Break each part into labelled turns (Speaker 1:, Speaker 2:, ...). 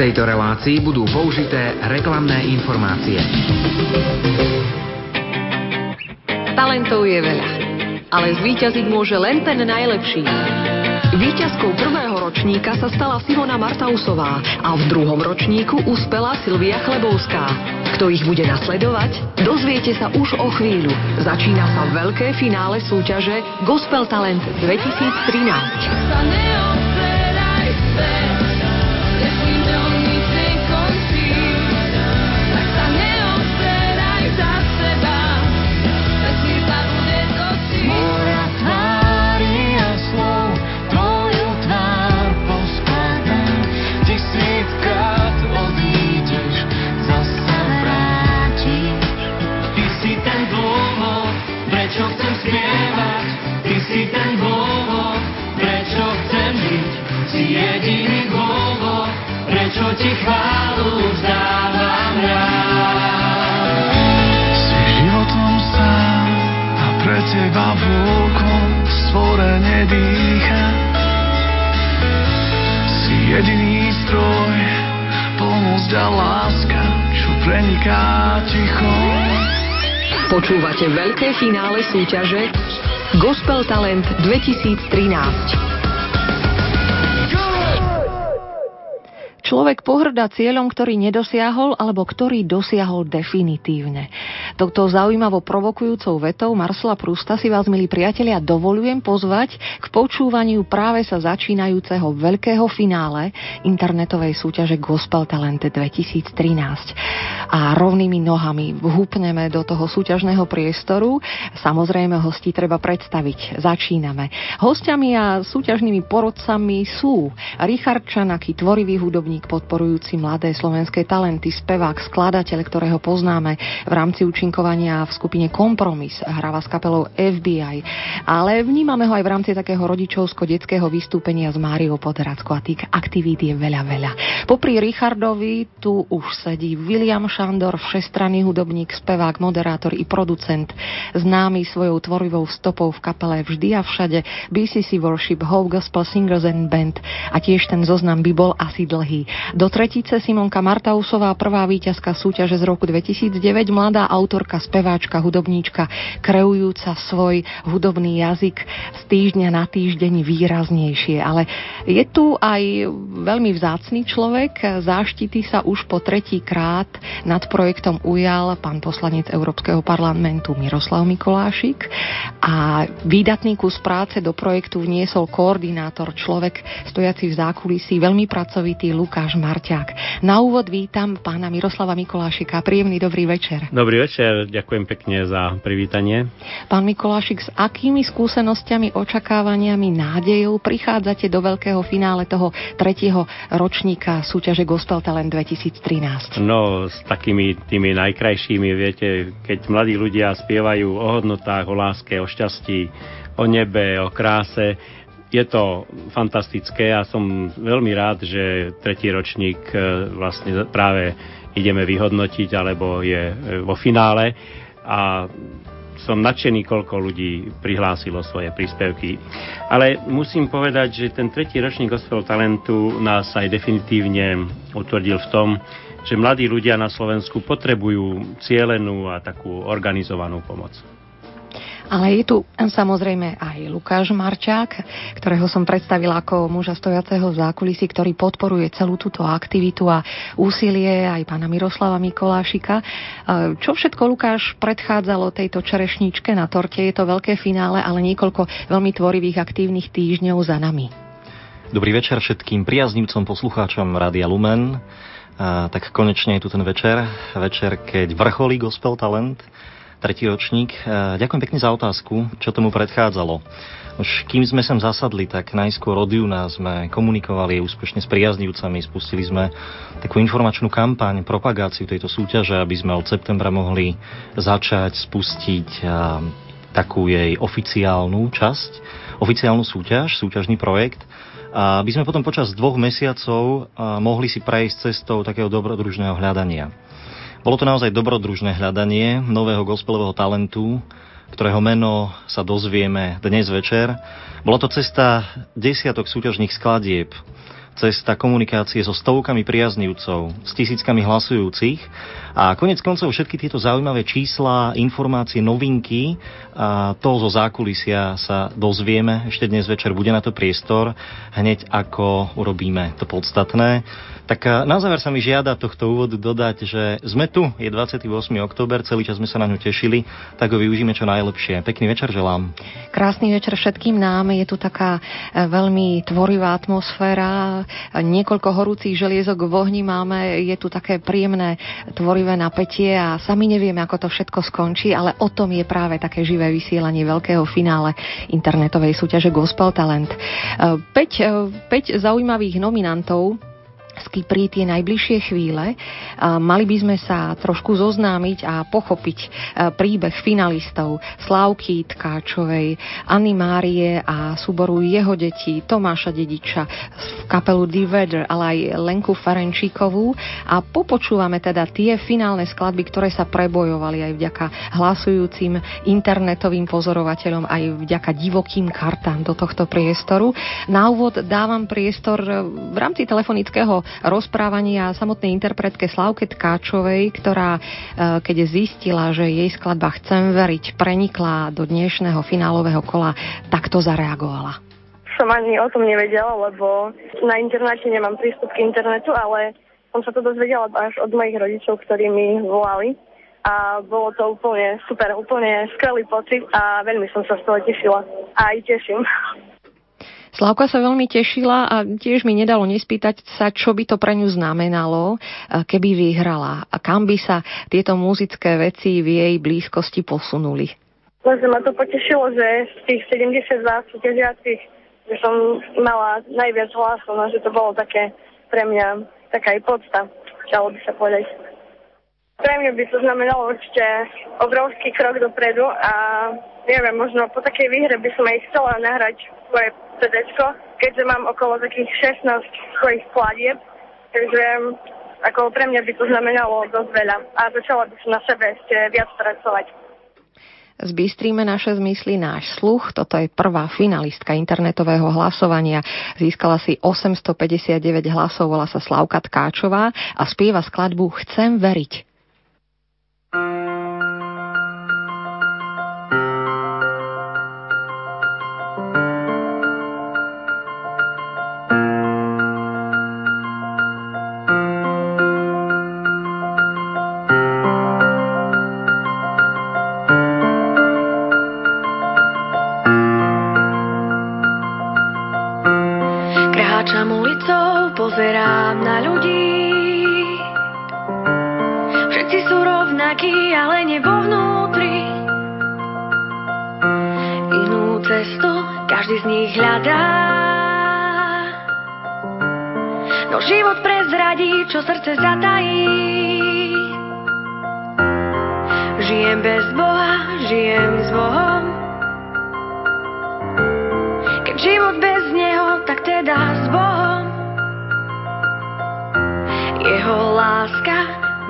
Speaker 1: tejto relácii budú použité reklamné informácie.
Speaker 2: Talentov je veľa, ale zvíťaziť môže len ten najlepší. Výťazkou prvého ročníka sa stala Simona Martausová a v druhom ročníku uspela Silvia Chlebovská. Kto ich bude nasledovať? Dozviete sa už o chvíľu. Začína sa veľké finále súťaže Gospel Talent 2013.
Speaker 3: ti chválu vzdávam rád. Si životom sám a pre teba vôkom stvorenie dýcha. Si jediný stroj, pomôcť a láska, čo preniká ticho.
Speaker 2: Počúvate veľké finále súťaže Gospel Talent 2013. Človek pohrdá cieľom, ktorý nedosiahol alebo ktorý dosiahol definitívne. Touto zaujímavo provokujúcou vetou Marcela Prusta si vás, milí priatelia, dovolujem pozvať k počúvaniu práve sa začínajúceho veľkého finále internetovej súťaže Gospel Talent 2013. A rovnými nohami vhúpneme do toho súťažného priestoru. Samozrejme, hosti treba predstaviť. Začíname. Hostiami a súťažnými porodcami sú Richard Čanaky, tvorivý hudobník básnik podporujúci mladé slovenské talenty, spevák, skladateľ, ktorého poznáme v rámci účinkovania v skupine Kompromis, hráva s kapelou FBI, ale vnímame ho aj v rámci takého rodičovsko-detského vystúpenia s Máriou Poderackou a tých aktivít je veľa, veľa. Popri Richardovi tu už sedí William Šandor, všestranný hudobník, spevák, moderátor i producent, známy svojou tvorivou stopou v kapele Vždy a všade, BCC Worship, Hope Gospel Singers and Band a tiež ten zoznam by bol asi dlhý. Do tretice Simonka Martausová, prvá víťazka súťaže z roku 2009, mladá autorka, speváčka, hudobníčka, kreujúca svoj hudobný jazyk z týždňa na týždeň výraznejšie. Ale je tu aj veľmi vzácný človek, záštity sa už po tretí krát nad projektom ujal pán poslanec Európskeho parlamentu Miroslav Mikolášik a výdatný kus práce do projektu vniesol koordinátor, človek stojaci v zákulisí, veľmi pracovitý Lukáš Lukáš Marťák. Na úvod vítam pána Miroslava Mikolášika. Príjemný dobrý večer.
Speaker 4: Dobrý večer, ďakujem pekne za privítanie.
Speaker 2: Pán Mikolášik, s akými skúsenostiami, očakávaniami, nádejou prichádzate do veľkého finále toho tretieho ročníka súťaže Gospel Talent 2013?
Speaker 4: No, s takými tými najkrajšími, viete, keď mladí ľudia spievajú o hodnotách, o láske, o šťastí, o nebe, o kráse, je to fantastické a som veľmi rád, že tretí ročník e, vlastne práve ideme vyhodnotiť, alebo je e, vo finále a som nadšený, koľko ľudí prihlásilo svoje príspevky. Ale musím povedať, že ten tretí ročník Gospel Talentu nás aj definitívne utvrdil v tom, že mladí ľudia na Slovensku potrebujú cielenú a takú organizovanú pomoc.
Speaker 2: Ale je tu samozrejme aj Lukáš Marčák, ktorého som predstavila ako muža stojaceho v zákulisí, ktorý podporuje celú túto aktivitu a úsilie aj pána Miroslava Mikolášika. E, čo všetko, Lukáš, predchádzalo tejto čerešničke na torte? Je to veľké finále, ale niekoľko veľmi tvorivých aktívnych týždňov za nami.
Speaker 5: Dobrý večer všetkým priaznivcom poslucháčom Rádia Lumen. A, tak konečne je tu ten večer, večer, keď vrcholí Gospel Talent tretí ročník. E, ďakujem pekne za otázku, čo tomu predchádzalo. Už kým sme sem zasadli, tak najskôr od júna sme komunikovali úspešne s priaznivcami, spustili sme takú informačnú kampaň, propagáciu tejto súťaže, aby sme od septembra mohli začať spustiť e, takú jej oficiálnu časť, oficiálnu súťaž, súťažný projekt, aby sme potom počas dvoch mesiacov e, mohli si prejsť cestou takého dobrodružného hľadania. Bolo to naozaj dobrodružné hľadanie nového gospelového talentu, ktorého meno sa dozvieme dnes večer. Bola to cesta desiatok súťažných skladieb, cesta komunikácie so stovkami priaznivcov, s tisíckami hlasujúcich a konec koncov všetky tieto zaujímavé čísla, informácie, novinky, a to zo zákulisia sa dozvieme. Ešte dnes večer bude na to priestor, hneď ako urobíme to podstatné. Tak na záver sa mi žiada tohto úvodu dodať, že sme tu, je 28. október, celý čas sme sa na ňu tešili, tak ho využíme čo najlepšie. Pekný večer želám.
Speaker 2: Krásny večer všetkým nám, je tu taká e, veľmi tvorivá atmosféra, niekoľko horúcich želiezok v ohni máme, je tu také príjemné tvorivé napätie a sami nevieme, ako to všetko skončí, ale o tom je práve také živé vysielanie veľkého finále internetovej súťaže Gospel Talent. 5, e, 5 e, zaujímavých nominantov Kyprí tie najbližšie chvíle. Mali by sme sa trošku zoznámiť a pochopiť e, príbeh finalistov Slávky Tkáčovej, Anny Márie a súboru jeho detí Tomáša Dediča v kapelu The Weather, ale aj Lenku Ferenčíkovú a popočúvame teda tie finálne skladby, ktoré sa prebojovali aj vďaka hlasujúcim internetovým pozorovateľom, aj vďaka divokým kartám do tohto priestoru. Na úvod dávam priestor v rámci telefonického rozprávania samotnej interpretke Slavke Tkáčovej, ktorá e, keď zistila, že jej skladba Chcem veriť prenikla do dnešného finálového kola, takto zareagovala.
Speaker 6: Som ani o tom nevedela, lebo na internáte nemám prístup k internetu, ale som sa to dozvedela až od mojich rodičov, ktorí mi volali a bolo to úplne super, úplne skvelý pocit a veľmi som sa z toho tešila a aj teším.
Speaker 2: Slavka sa veľmi tešila a tiež mi nedalo nespýtať sa, čo by to pre ňu znamenalo, keby vyhrala a kam by sa tieto muzické veci v jej blízkosti posunuli.
Speaker 6: Vlastne ma to potešilo, že z tých 70 súťažiacich že som mala najviac hlasov, no, že to bolo také pre mňa taká aj podsta, dalo by sa povedať. Pre mňa by to znamenalo určite obrovský krok dopredu a neviem, možno po takej výhre by som aj chcela nahrať svoje CD, keďže mám okolo takých 16 svojich skladieb, takže ako pre mňa by to znamenalo dosť veľa a začala by som na sebe ešte viac pracovať.
Speaker 2: Zbystríme naše zmysly, náš sluch. Toto je prvá finalistka internetového hlasovania. Získala si 859 hlasov, volá sa Slavka Tkáčová a spieva skladbu Chcem veriť.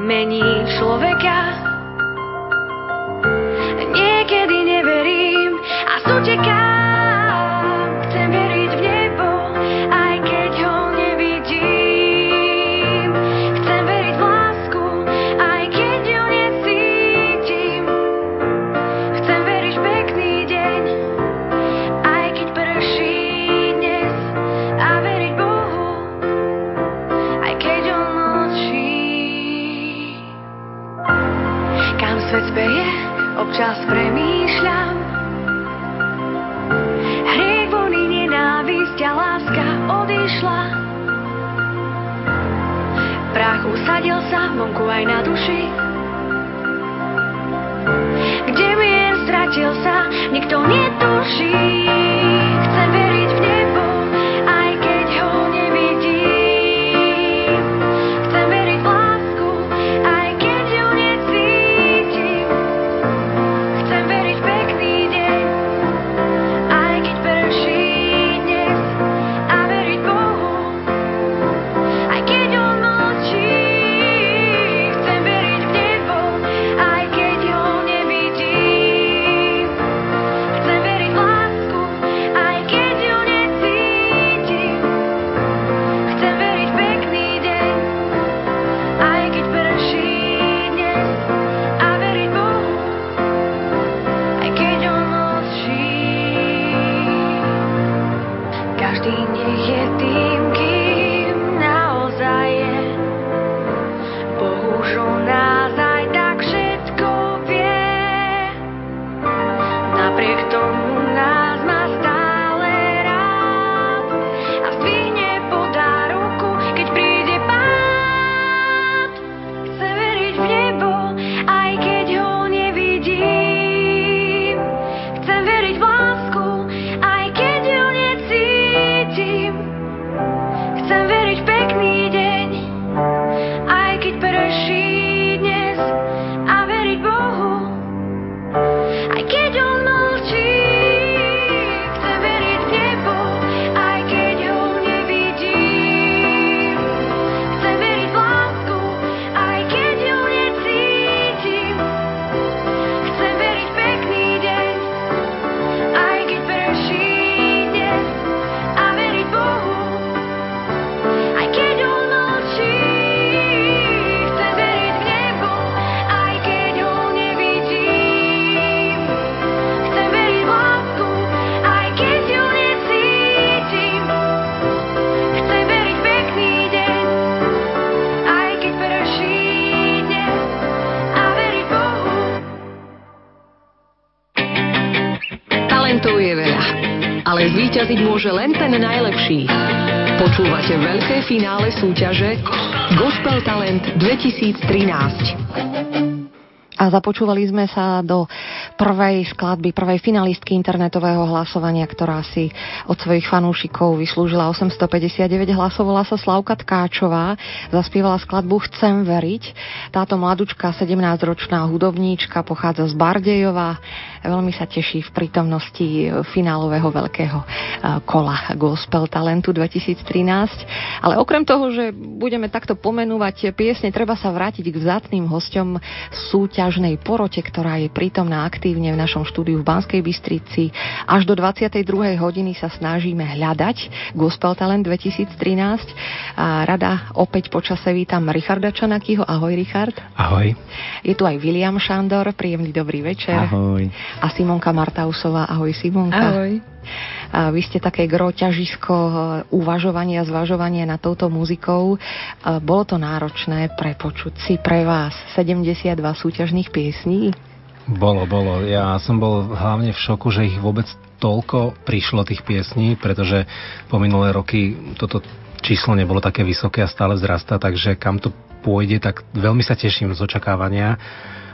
Speaker 7: Mení človeka. Niekedy neverím a sutekám. Občas premýšľam. Hriek, vony, nenávisť a láska odišla. Prach usadil sa vonku aj na duši. Kde mier stratil sa, nikto netuší.
Speaker 8: Zvíťaziť môže len ten najlepší. Počúvate veľké finále súťaže Gospel Talent 2013.
Speaker 2: A započúvali sme sa do prvej skladby, prvej finalistky internetového hlasovania, ktorá si od svojich fanúšikov vyslúžila 859 hlasov. Volá sa Slavka Tkáčová, zaspievala skladbu Chcem veriť. Táto mladučka, 17-ročná hudobníčka, pochádza z Bardejova. Veľmi sa teší v prítomnosti finálového veľkého eh, kola Gospel Talentu 2013. Ale okrem toho, že budeme takto pomenúvať piesne, treba sa vrátiť k vzácným hosťom súťažnej porote, ktorá je prítomná aktívne v našom štúdiu v Banskej Bystrici. Až do 22. hodiny sa snažíme hľadať Gospel Talent 2013. A rada opäť počase vítam Richarda Čanakyho. Ahoj, Richard.
Speaker 9: Ahoj.
Speaker 2: Je tu aj William Šandor. Príjemný dobrý večer.
Speaker 9: Ahoj.
Speaker 2: A Simonka Martausová. Ahoj, Simonka.
Speaker 10: Ahoj.
Speaker 2: A vy ste také gro ťažisko e, uvažovania, zvažovania nad touto muzikou. E, Bolo to náročné prepočuť si pre vás 72 súťažných piesní?
Speaker 9: Bolo, bolo. Ja som bol hlavne v šoku, že ich vôbec toľko prišlo tých piesní, pretože po minulé roky toto číslo nebolo také vysoké a stále vzrasta, takže kam to pôjde, tak veľmi sa teším z očakávania.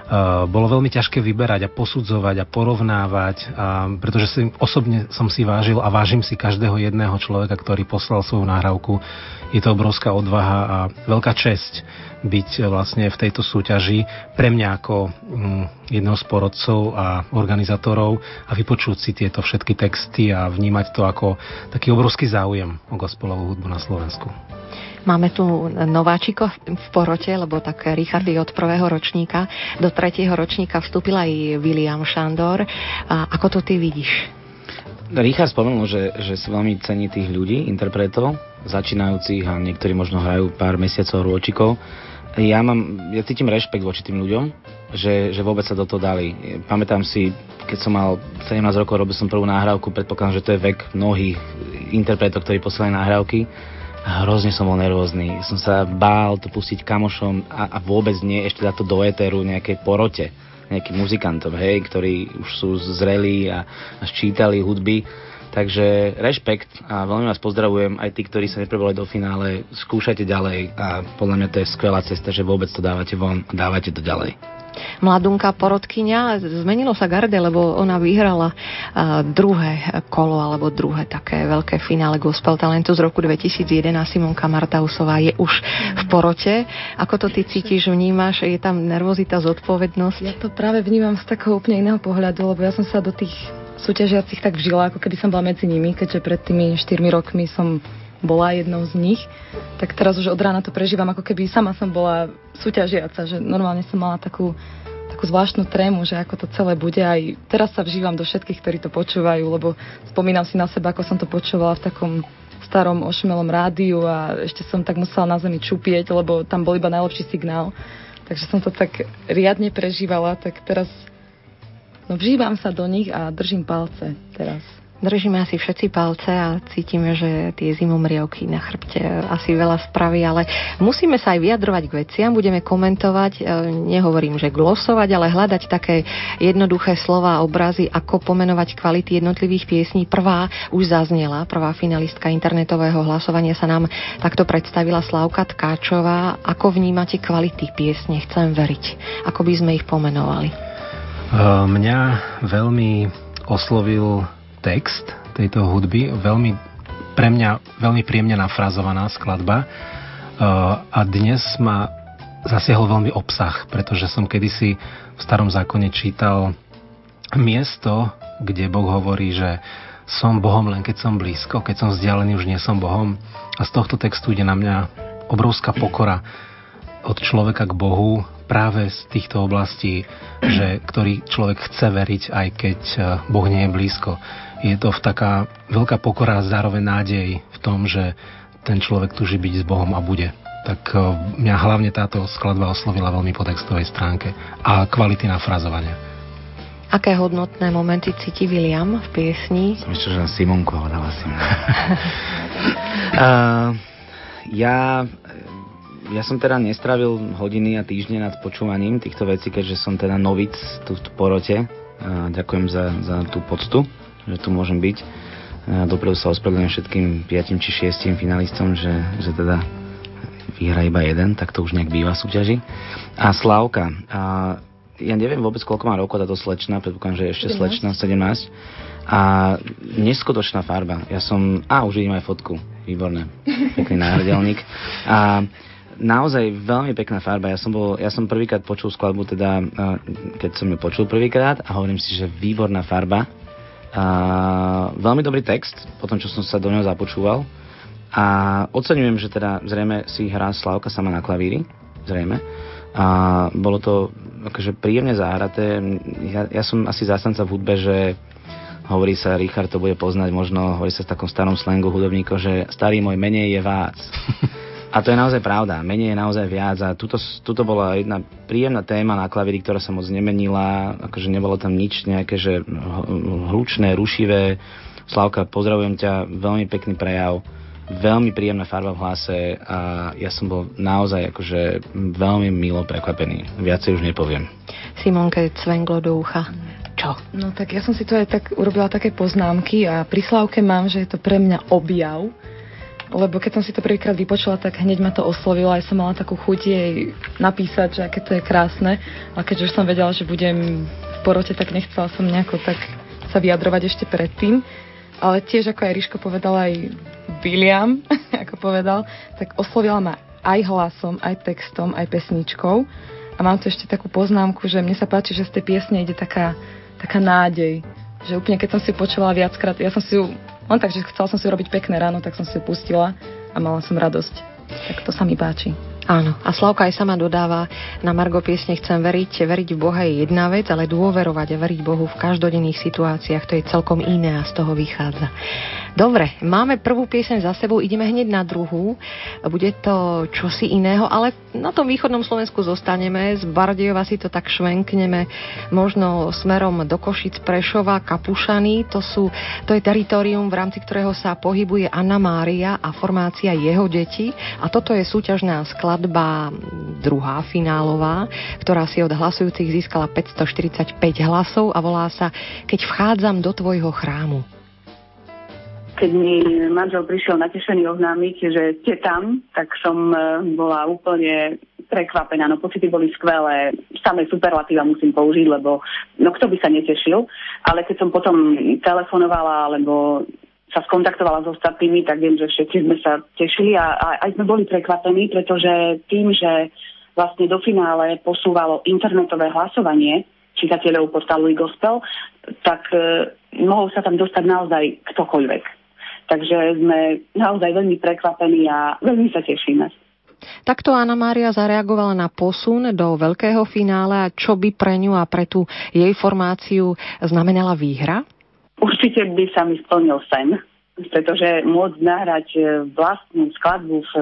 Speaker 9: Uh, bolo veľmi ťažké vyberať a posudzovať a porovnávať, a, pretože si, osobne som si vážil a vážim si každého jedného človeka, ktorý poslal svoju náhrávku. Je to obrovská odvaha a veľká česť byť e, vlastne v tejto súťaži pre mňa ako mm, jedného z porodcov a organizátorov a vypočuť si tieto všetky texty a vnímať to ako taký obrovský záujem o gospelovú hudbu na Slovensku.
Speaker 2: Máme tu nováčiko v porote, lebo tak Richard je od prvého ročníka. Do tretieho ročníka vstúpil aj William Šandor. A ako to ty vidíš?
Speaker 11: Richard spomenul, že, že si veľmi cení tých ľudí, interpretov, začínajúcich a niektorí možno hrajú pár mesiacov rôčikov. Ja mám, ja cítim rešpekt voči tým ľuďom, že, že vôbec sa do toho dali. Pamätám si, keď som mal 17 rokov, robil som prvú nahrávku, predpokladám, že to je vek mnohých interpretov, ktorí posielali nahrávky hrozne som bol nervózny. Som sa bál to pustiť kamošom a, a vôbec nie ešte dať to do éteru nejakej porote nejakým muzikantom, hej, ktorí už sú zrelí a, a ščítali hudby. Takže rešpekt a veľmi vás pozdravujem aj tí, ktorí sa neprebali do finále. Skúšajte ďalej a podľa mňa to je skvelá cesta, že vôbec to dávate von a dávate to ďalej.
Speaker 2: Mladunka porodkyňa, zmenilo sa garde, lebo ona vyhrala uh, druhé kolo alebo druhé také veľké finále Gospel Talentu z roku 2011. Simonka Martausová je už v porote. Ako to ty cítiš, vnímaš? Je tam nervozita, zodpovednosť?
Speaker 10: Ja to práve vnímam z takého úplne iného pohľadu, lebo ja som sa do tých súťažiacich tak vžila, ako keby som bola medzi nimi, keďže pred tými 4 rokmi som bola jednou z nich, tak teraz už od rána to prežívam, ako keby sama som bola súťažiaca, že normálne som mala takú, takú zvláštnu trému, že ako to celé bude. Aj teraz sa vžívam do všetkých, ktorí to počúvajú, lebo spomínam si na seba, ako som to počúvala v takom starom ošumelom rádiu a ešte som tak musela na zemi čupieť, lebo tam bol iba najlepší signál. Takže som to tak riadne prežívala, tak teraz no vžívam sa do nich a držím palce teraz.
Speaker 2: Držíme asi všetci palce a cítime, že tie zimomriavky na chrbte asi veľa spraví, ale musíme sa aj vyjadrovať k veciam, budeme komentovať, e, nehovorím, že glosovať, ale hľadať také jednoduché slova a obrazy, ako pomenovať kvality jednotlivých piesní. Prvá už zaznela, prvá finalistka internetového hlasovania sa nám takto predstavila Slavka Tkáčová. Ako vnímate kvality piesne? Chcem veriť. Ako by sme ich pomenovali? E,
Speaker 9: mňa veľmi oslovil text tejto hudby, veľmi, pre mňa veľmi príjemne nafrazovaná skladba uh, a dnes ma zasiahol veľmi obsah, pretože som kedysi v starom zákone čítal miesto, kde Boh hovorí, že som Bohom len keď som blízko, keď som vzdialený už nie som Bohom. A z tohto textu ide na mňa obrovská pokora od človeka k Bohu práve z týchto oblastí, že, ktorý človek chce veriť, aj keď uh, Boh nie je blízko je to v taká veľká pokora a zároveň nádej v tom, že ten človek tuží byť s Bohom a bude. Tak e, mňa hlavne táto skladba oslovila veľmi po textovej stránke a kvality nafrazovania.
Speaker 2: Aké hodnotné momenty cíti William v piesni?
Speaker 11: Som že Simonku hľadala Simonku. uh, ja, ja som teda nestravil hodiny a týždne nad počúvaním týchto vecí, keďže som teda novic tu v porote. Uh, ďakujem za, za tú poctu že tu môžem byť. Dopredu sa ospravedlňujem všetkým 5 či 6 finalistom, že, že teda vyhra iba jeden, tak to už nejak býva v súťaži. A Slávka, a ja neviem vôbec, koľko má rokov táto slečna, predpokladám, že je ešte 17. slečna, 17. A neskutočná farba. Ja som... A, už vidím aj fotku. Výborné. Pekný náhradelník. A naozaj veľmi pekná farba. Ja som, bol, ja som prvýkrát počul skladbu, teda, keď som ju počul prvýkrát a hovorím si, že výborná farba a veľmi dobrý text, potom čo som sa do neho započúval. A oceňujem, že teda zrejme si hrá Slavka sama na klavíri, zrejme. A bolo to akože príjemne zahraté. Ja, ja som asi zástanca v hudbe, že hovorí sa, Richard to bude poznať, možno hovorí sa v takom starom slangu hudobníkov, že starý môj menej je vác. A to je naozaj pravda. Menej je naozaj viac. A tuto, tuto bola jedna príjemná téma na klavíri, ktorá sa moc nemenila. Akože nebolo tam nič nejaké, že hlučné, rušivé. Slavka, pozdravujem ťa. Veľmi pekný prejav. Veľmi príjemná farba v hlase a ja som bol naozaj akože veľmi milo prekvapený. Viacej už nepoviem.
Speaker 2: Simonke cvenglo do ucha. Čo?
Speaker 10: No tak ja som si to aj tak urobila také poznámky a pri Slavke mám, že je to pre mňa objav lebo keď som si to prvýkrát vypočula, tak hneď ma to oslovilo, aj som mala takú chuť jej napísať, že aké to je krásne, a keďže už som vedela, že budem v porote, tak nechcela som nejako tak sa vyjadrovať ešte predtým. Ale tiež, ako aj Ríško povedal, aj William, ako povedal, tak oslovila ma aj hlasom, aj textom, aj pesničkou. A mám tu ešte takú poznámku, že mne sa páči, že z tej piesne ide taká, taká nádej. Že úplne, keď som si počula viackrát, ja som si ju len tak, že chcela som si urobiť pekné ráno, tak som si pustila a mala som radosť. Tak to sa mi páči.
Speaker 2: Áno, a Slavka aj sama dodáva na Margo piesne Chcem veriť, veriť v Boha je jedna vec, ale dôverovať a veriť Bohu v každodenných situáciách, to je celkom iné a z toho vychádza. Dobre, máme prvú pieseň za sebou, ideme hneď na druhú. Bude to čosi iného, ale na tom východnom Slovensku zostaneme. Z Bardejova si to tak švenkneme možno smerom do Košic, Prešova, Kapušany. To, sú, to je teritorium, v rámci ktorého sa pohybuje Anna Mária a formácia jeho detí. A toto je súťažná skladba druhá finálová, ktorá si od hlasujúcich získala 545 hlasov a volá sa Keď vchádzam do tvojho chrámu
Speaker 12: keď mi manžel prišiel natešený oznámiť, že ste tam, tak som e, bola úplne prekvapená. No pocity boli skvelé. Samé superlatíva musím použiť, lebo no kto by sa netešil. Ale keď som potom telefonovala alebo sa skontaktovala s ostatnými, tak viem, že všetci sme sa tešili a, a aj sme boli prekvapení, pretože tým, že vlastne do finále posúvalo internetové hlasovanie čitateľov portálu e-gospel, tak e, mohol sa tam dostať naozaj ktokoľvek. Takže sme naozaj veľmi prekvapení a veľmi sa tešíme.
Speaker 2: Takto Anna Mária zareagovala na posun do veľkého finále a čo by pre ňu a pre tú jej formáciu znamenala výhra?
Speaker 12: Určite by sa mi splnil sen, pretože môcť nahrať vlastnú skladbu v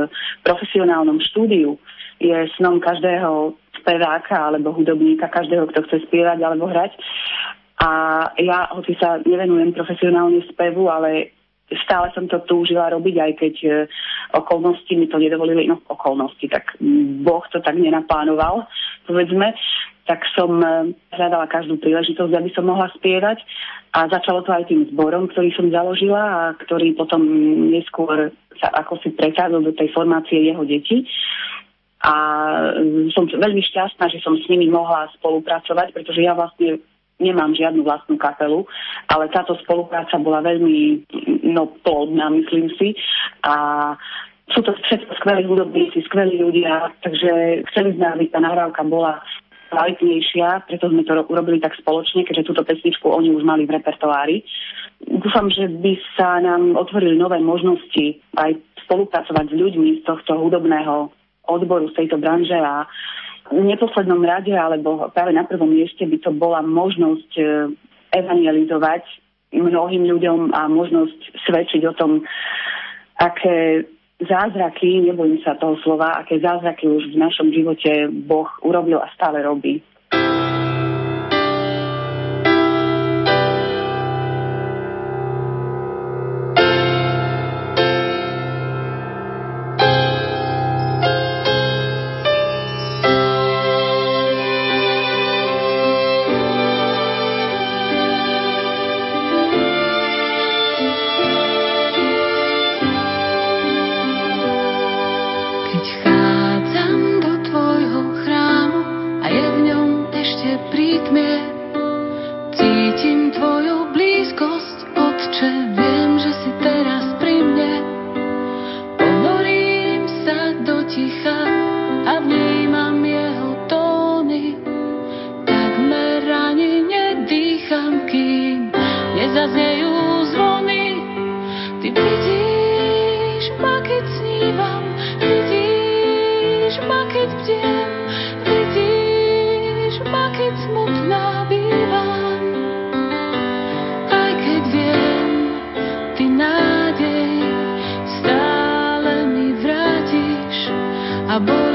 Speaker 12: profesionálnom štúdiu je snom každého speváka alebo hudobníka, každého, kto chce spievať alebo hrať. A ja, hoci sa nevenujem profesionálne spevu, ale stále som to túžila robiť, aj keď e, okolnosti mi to nedovolili, no okolnosti, tak Boh to tak nenaplánoval, povedzme, tak som e, hľadala každú príležitosť, aby som mohla spievať. A začalo to aj tým zborom, ktorý som založila a ktorý potom neskôr sa ako si prechádzal do tej formácie jeho detí. A e, som veľmi šťastná, že som s nimi mohla spolupracovať, pretože ja vlastne nemám žiadnu vlastnú kapelu, ale táto spolupráca bola veľmi no, plodná, myslím si. A sú to všetko skvelí hudobníci, skvelí ľudia, takže chceli sme, aby tá nahrávka bola kvalitnejšia, preto sme to urobili tak spoločne, keďže túto pesničku oni už mali v repertoári. Dúfam, že by sa nám otvorili nové možnosti aj spolupracovať s ľuďmi z tohto hudobného odboru, z tejto branže a v neposlednom rade, alebo práve na prvom mieste by to bola možnosť e, evangelizovať mnohým ľuďom a možnosť svedčiť o tom, aké zázraky, nebojím sa toho slova, aké zázraky už v našom živote Boh urobil a stále robí.
Speaker 2: I believe.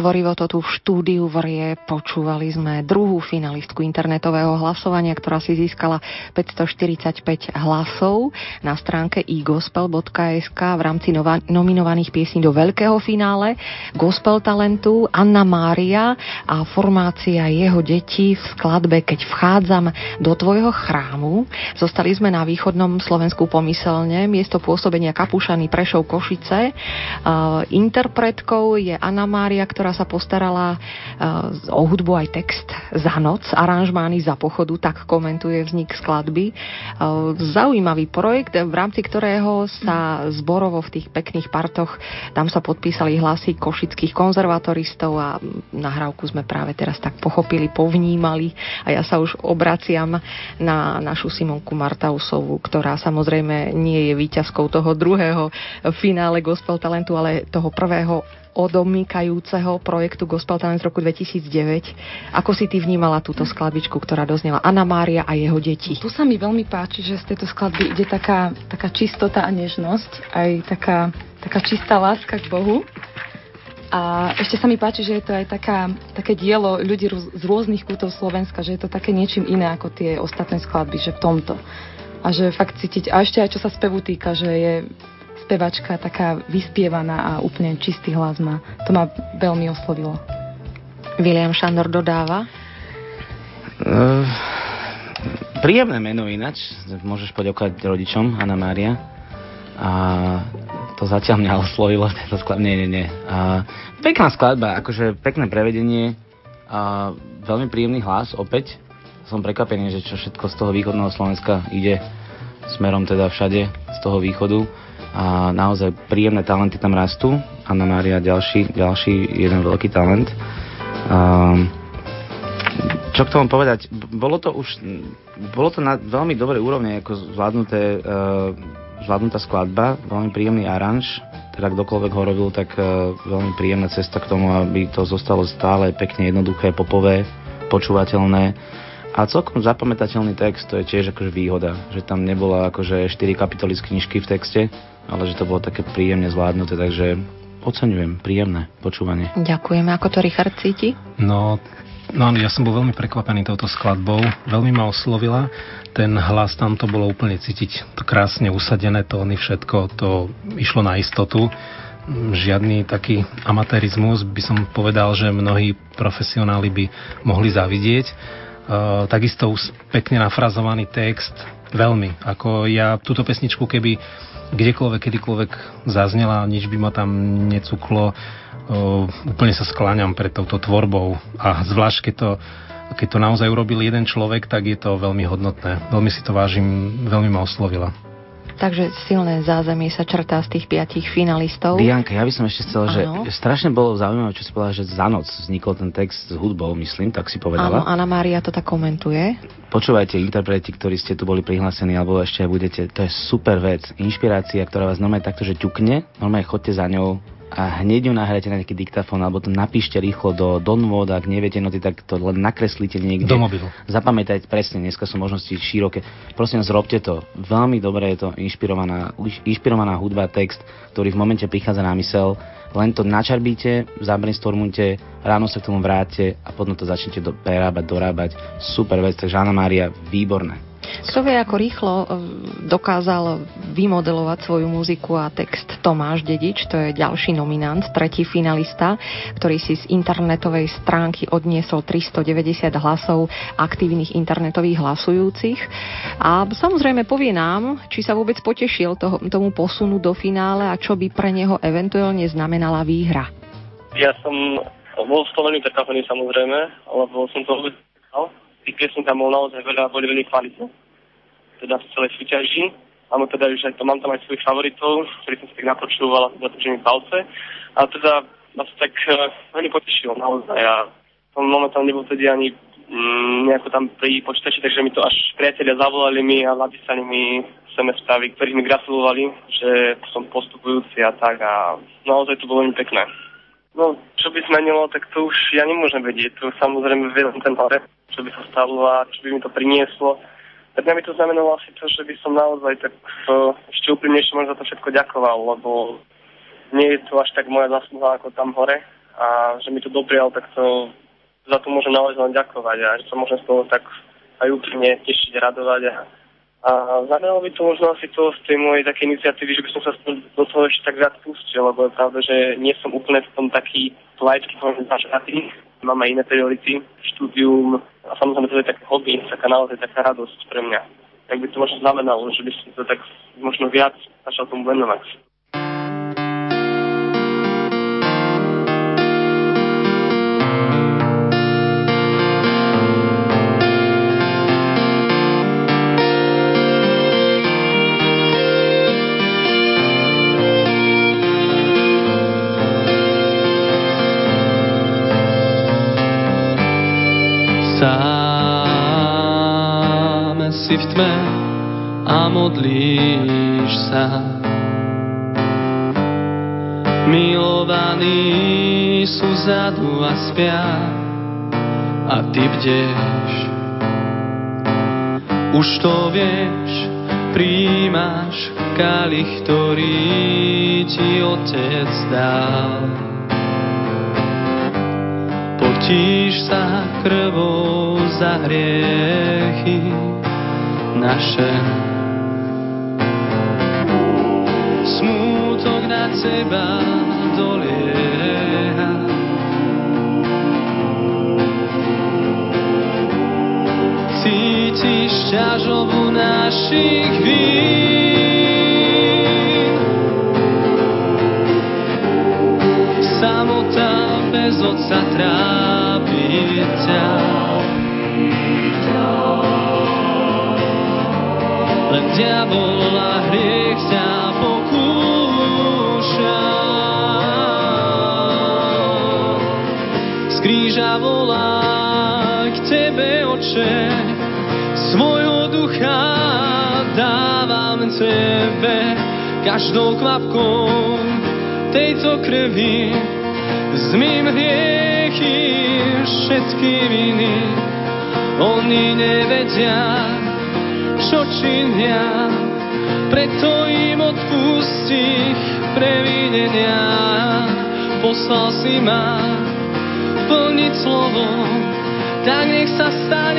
Speaker 2: Tvorivo to tu v štúdiu vrie. Počúvali sme druhú finalistku internetového hlasovania, ktorá si získala 545 hlasov na stránke igospel.sk v rámci nova- nominovaných piesní do veľkého finále Gospel talentu Anna Mária a formácia jeho detí v skladbe Keď vchádzam do tvojho chrámu. Zostali sme na východnom Slovensku pomyselne, miesto pôsobenia Kapušany Prešov Košice. Uh, interpretkou je Anna Mária Mária, ktorá sa postarala uh, o hudbu aj text za noc, aranžmány za pochodu, tak komentuje vznik skladby. Uh, zaujímavý projekt, v rámci ktorého sa zborovo v tých pekných partoch, tam sa podpísali hlasy košických konzervatoristov a nahrávku sme práve teraz tak pochopili, povnímali a ja sa už obraciam na našu Simonku Martausovú, ktorá samozrejme nie je výťazkou toho druhého finále Gospel Talentu, ale toho prvého odomýkajúceho projektu Gospel Talent z roku 2009. Ako si ty vnímala túto skladbičku, ktorá doznela Anna Mária a jeho deti?
Speaker 10: Tu sa mi veľmi páči, že z tejto skladby ide taká, taká čistota a nežnosť, aj taká, taká čistá láska k Bohu. A ešte sa mi páči, že je to aj taká, také dielo ľudí z rôznych kútov Slovenska, že je to také niečím iné ako tie ostatné skladby, že v tomto. A že fakt cítiť, a ešte aj čo sa spevu týka, že je spevačka taká vyspievaná a úplne čistý hlas má. To ma veľmi oslovilo.
Speaker 2: William Šandor dodáva?
Speaker 11: Uh, príjemné meno ináč. Môžeš poďakovať rodičom, Anna Mária. A to zatiaľ mňa oslovilo, tento sklad. Nie, nie, nie. A pekná skladba, akože pekné prevedenie. A veľmi príjemný hlas, opäť. Som prekvapený, že čo všetko z toho východného Slovenska ide smerom teda všade z toho východu a naozaj príjemné talenty tam rastú. Anna Mária ďalší, ďalší jeden veľký talent. Um, čo k tomu povedať? Bolo to už bolo to na veľmi dobrej úrovne ako zvládnuté, uh, zvládnutá skladba, veľmi príjemný aranž, teda kdokoľvek ho robil, tak uh, veľmi príjemná cesta k tomu, aby to zostalo stále pekne jednoduché, popové, počúvateľné a celkom zapamätateľný text, to je tiež akože výhoda, že tam nebola akože 4 kapitoly z knižky v texte, ale že to bolo také príjemne zvládnuté, takže oceňujem, príjemné počúvanie.
Speaker 2: Ďakujeme. Ako to Richard cíti?
Speaker 9: No, no ja som bol veľmi prekvapený touto skladbou. Veľmi ma oslovila. Ten hlas tam to bolo úplne cítiť. To krásne usadené tóny, všetko to išlo na istotu. Žiadny taký amatérizmus by som povedal, že mnohí profesionáli by mohli zavidieť Uh, takisto pekne nafrazovaný text, veľmi. Ako ja túto pesničku, keby kdekoľvek, kedykoľvek zaznela, nič by ma tam necuklo, úplne sa skláňam pred touto tvorbou a zvlášť, keď to keď to naozaj urobil jeden človek, tak je to veľmi hodnotné. Veľmi si to vážim, veľmi ma oslovila.
Speaker 2: Takže silné zázemie sa črtá z tých piatich finalistov.
Speaker 11: Dianka, ja by som ešte chcel, že strašne bolo zaujímavé, čo si povedala, že za noc vznikol ten text s hudbou, myslím, tak si povedala.
Speaker 2: Áno, Anna Mária to tak komentuje.
Speaker 11: Počúvajte, interpreti, ktorí ste tu boli prihlásení, alebo ešte aj budete, to je super vec. Inšpirácia, ktorá vás normálne takto, že ťukne, normálne chodte za ňou, a hneď ju nahrajte na nejaký diktafón alebo to napíšte rýchlo do Donwood, ak neviete noty, tak to len nakreslíte niekde.
Speaker 9: Do mobilu.
Speaker 11: Zapamätajte presne, dneska sú možnosti široké. Prosím, zrobte to. Veľmi dobre je to inšpirovaná, inšpirovaná hudba, text, ktorý v momente prichádza na mysel. Len to načarbíte, zabrainstormujte, ráno sa k tomu vráte a potom to začnete do, prerábať, dorábať. Super vec, takže Anna Mária, výborné.
Speaker 2: Kto vie, ako rýchlo e, dokázal vymodelovať svoju muziku a text Tomáš Dedič, to je ďalší nominant, tretí finalista, ktorý si z internetovej stránky odniesol 390 hlasov aktívnych internetových hlasujúcich. A samozrejme povie nám, či sa vôbec potešil toho, tomu posunu do finále a čo by pre neho eventuálne znamenala výhra.
Speaker 13: Ja som bol veľmi prekvapený samozrejme, lebo som to vôbec piesní tam bolo naozaj veľa, veľmi kvalitné. Teda v celej súťaži. Áno, teda už aj to, mám tam aj svojich favoritov, ktorých som si tak napočúval, teda to, mi palce. A teda ma to tak uh, veľmi potešilo naozaj. A som momentálne nebol tedy ani mm, nejako tam pri počítači, takže mi to až priatelia zavolali mi a napísali mi SMS správy, ktorí mi gratulovali, že som postupujúci a tak a naozaj to bolo veľmi pekné. No, čo by zmenilo, tak to už ja nemôžem vedieť. Tu samozrejme vedem ten hore, čo by sa stalo a čo by mi to prinieslo. Tak mňa by to znamenalo asi to, že by som naozaj tak uh, ešte úprimnejšie možno za to všetko ďakoval, lebo nie je to až tak moja zasluha ako tam hore, a že mi to doprial, tak to za to môžem naozaj len ďakovať a že sa môžem z toho tak aj úprimne tešiť, radovať a, a znamenalo by to možno asi to z tej mojej také iniciatívy, že by som sa do toho ešte tak viac pustil, lebo je pravda, že nie som úplne v tom taký laický zažratý. Mám aj iné priority, štúdium a samozrejme to je také hobby, taká naozaj taká radosť pre mňa. Tak by to možno znamenalo, že by som to tak možno viac začal tomu venovať.
Speaker 3: Milovaní sú zadu a spia a ty bdeš. Už to vieš, príjmaš kalich, ktorý ti otec dal. Potíš sa krvou za hriechy, naše. Smútok na teba dolieha. Ťažobu našich vín. Samota bez oca trápi ťa. len diabol a hriech ťa pokúša. Z kríža volá k tebe, oče, tebe, každou kvapkou. Tejto krvi zmým hriechy, všetky viny, oni nevedia, čo činia, preto im odpustí previnenia. Poslal si ma plniť slovo, tak nech sa stane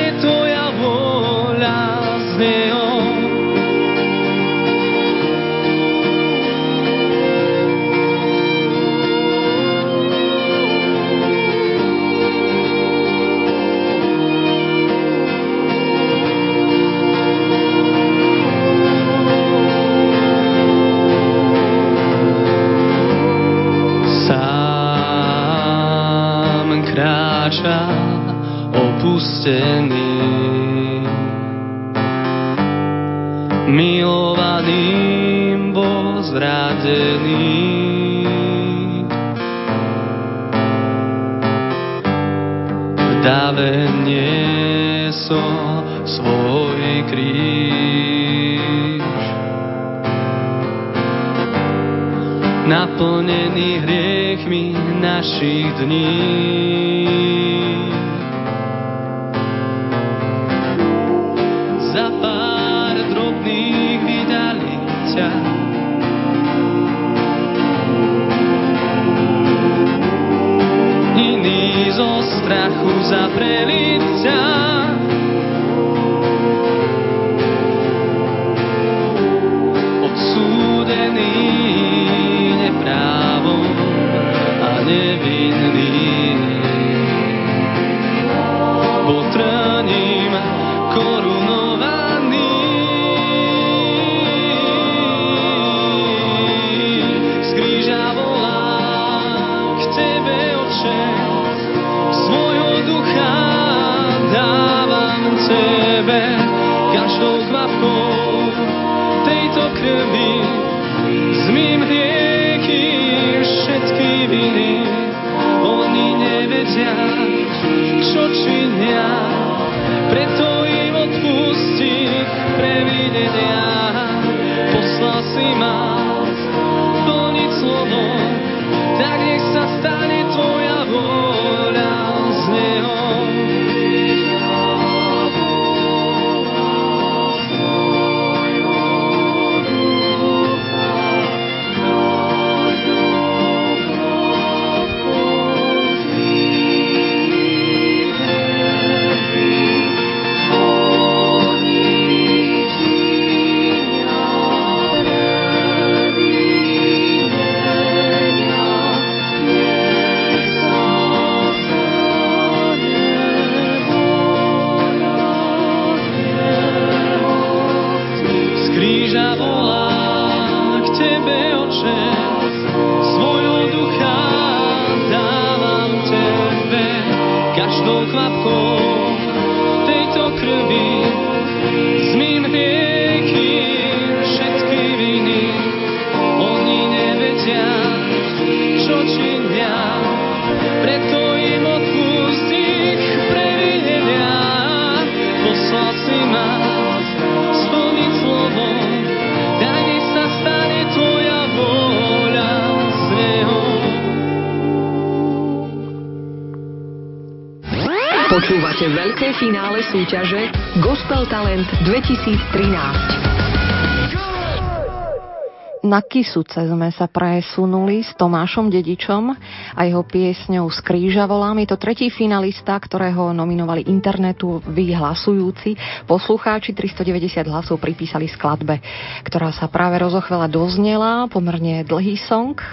Speaker 8: Počúvate veľké finále súťaže Gospel Talent 2013.
Speaker 2: Na Kisuce sme sa presunuli s Tomášom Dedičom a jeho piesňou z kríža. Je to tretí finalista, ktorého nominovali internetu vyhlasujúci. Poslucháči 390 hlasov pripísali skladbe, ktorá sa práve rozochvela doznela, pomerne dlhý song. E,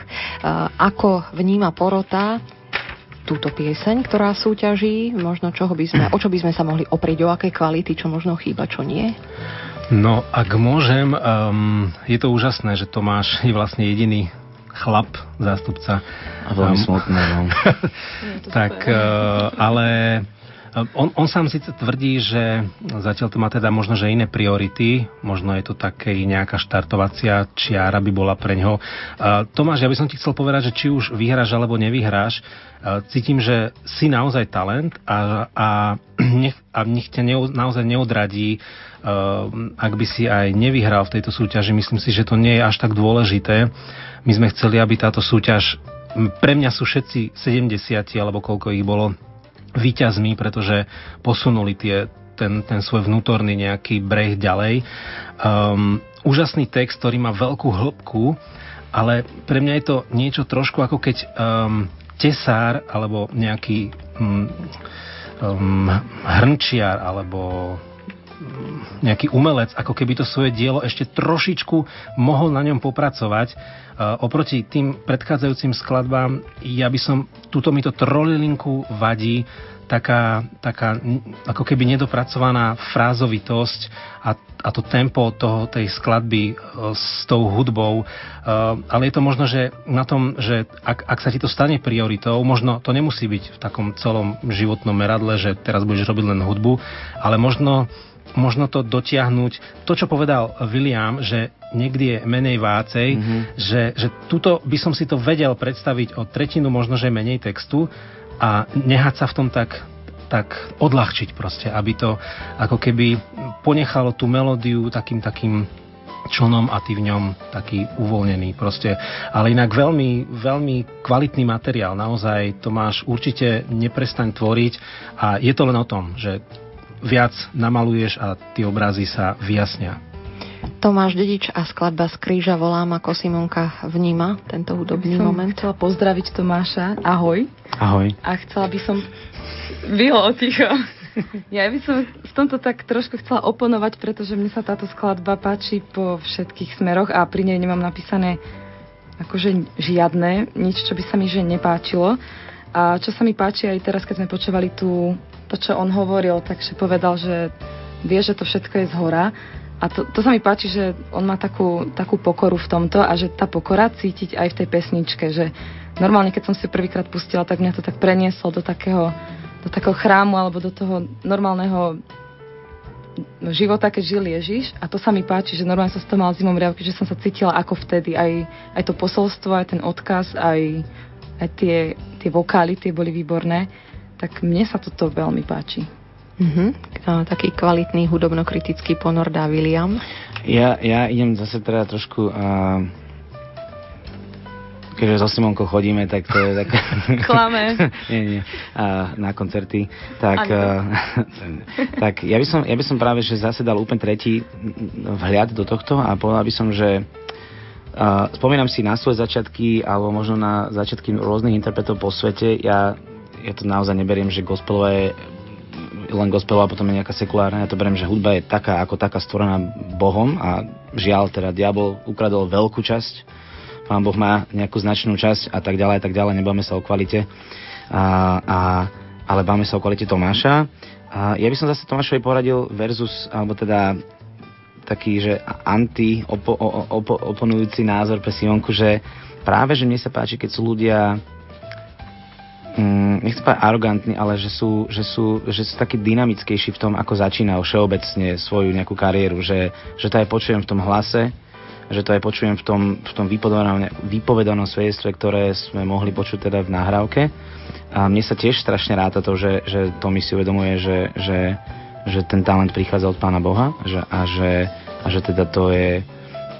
Speaker 2: ako vníma porota túto pieseň, ktorá súťaží, možno čoho by sme, o čo by sme sa mohli oprieť, o aké kvality, čo možno chýba, čo nie?
Speaker 9: No, ak môžem, um, je to úžasné, že Tomáš je vlastne jediný chlap, zástupca.
Speaker 11: A veľmi um, smutné, no.
Speaker 9: tak, uh, ale on, on sám síce tvrdí, že zatiaľ to má teda možno, že iné priority, možno je to také nejaká štartovacia čiara by bola pre ňo. Uh, Tomáš, ja by som ti chcel povedať, že či už vyhráš alebo nevyhráš, uh, cítim, že si naozaj talent a, a, nech, a nech ťa neu, naozaj neodradí Ehm, ak by si aj nevyhral v tejto súťaži, myslím si, že to nie je až tak dôležité. My sme chceli, aby táto súťaž, pre mňa sú všetci 70 alebo koľko ich bolo, výťazmi, pretože posunuli tie, ten, ten svoj vnútorný nejaký breh ďalej. Um, úžasný text, ktorý má veľkú hĺbku, ale pre mňa je to niečo trošku ako keď um, tesár alebo nejaký um, um, hrnčiar alebo nejaký umelec, ako keby to svoje dielo ešte trošičku mohol na ňom popracovať. Oproti tým predchádzajúcim skladbám, ja by som, túto mi to trolilinku vadí, taká, taká ako keby nedopracovaná frázovitosť a, a to tempo toho, tej skladby e, s tou hudbou. E, ale je to možno, že na tom, že ak, ak sa ti to stane prioritou, možno to nemusí byť v takom celom životnom meradle, že teraz budeš robiť len hudbu, ale možno možno to dotiahnuť. To, čo povedal William, že niekdy je menej vácej, mm-hmm. že, že tuto by som si to vedel predstaviť o tretinu, možno, že menej textu a nehať sa v tom tak tak odľahčiť proste, aby to ako keby ponechalo tú melódiu takým takým člnom a ty v ňom taký uvoľnený proste. Ale inak veľmi, veľmi kvalitný materiál, naozaj to máš určite neprestaň tvoriť a je to len o tom, že viac namaluješ a tie obrazy sa vyjasnia.
Speaker 2: Tomáš Dedič a skladba z kríža volám, ako Simonka vníma tento hudobný
Speaker 10: ja
Speaker 2: moment.
Speaker 10: chcela pozdraviť Tomáša. Ahoj.
Speaker 11: Ahoj.
Speaker 10: A chcela by som... Bylo ticho. Ja by som v tomto tak trošku chcela oponovať, pretože mne sa táto skladba páči po všetkých smeroch a pri nej nemám napísané akože žiadne, nič, čo by sa mi že nepáčilo. A čo sa mi páči aj teraz, keď sme počúvali tú to, čo on hovoril, takže povedal, že vie, že to všetko je z hora. A to, to sa mi páči, že on má takú, takú pokoru v tomto a že tá pokora cítiť aj v tej pesničke, že normálne, keď som si prvýkrát pustila, tak mňa to tak prenieslo do takého, do takého chrámu alebo do toho normálneho života, keď žil Ježiš. A to sa mi páči, že normálne som z toho mal zimom riavky, že som sa cítila ako vtedy, aj, aj to posolstvo, aj ten odkaz, aj, aj tie, tie vokály, tie boli výborné tak mne sa toto veľmi páči.
Speaker 2: Uh-huh. Taký kvalitný hudobnokritický ponor dá William.
Speaker 11: Ja, ja idem zase teda trošku... Uh, keďže so Simonkou chodíme, tak to je tak...
Speaker 10: Klame.
Speaker 11: nie, nie. Uh, na koncerty. Tak, uh, tak ja, by som, ja by som práve že zase dal úplne tretí vhľad do tohto a povedal by som, že Uh, spomínam si na svoje začiatky alebo možno na začiatky rôznych interpretov po svete. Ja ja to naozaj neberiem, že gospelové je len gospelová potom je nejaká sekulárna. Ja to beriem, že hudba je taká ako taká stvorená Bohom a žiaľ teda diabol ukradol veľkú časť. Pán Boh má nejakú značnú časť a tak ďalej a tak ďalej. Nebáme sa o kvalite. A, a, ale báme sa o kvalite Tomáša. A ja by som zase Tomášovi poradil versus, alebo teda taký, že anti opo, opo, oponujúci názor pre Simonku, že práve, že mne sa páči, keď sú ľudia mm, nechcem povedať arogantní, ale že sú, že, sú, že sú takí dynamickejší v tom, ako začínal všeobecne svoju nejakú kariéru, že, že to aj počujem v tom hlase, že to aj počujem v tom, v tom vypovedanom, vypovedanom svedectve, ktoré sme mohli počuť teda v nahrávke. A mne sa tiež strašne ráta to, že, že mi si uvedomuje, že, že, že ten talent prichádza od Pána Boha že, a, že, a že teda to je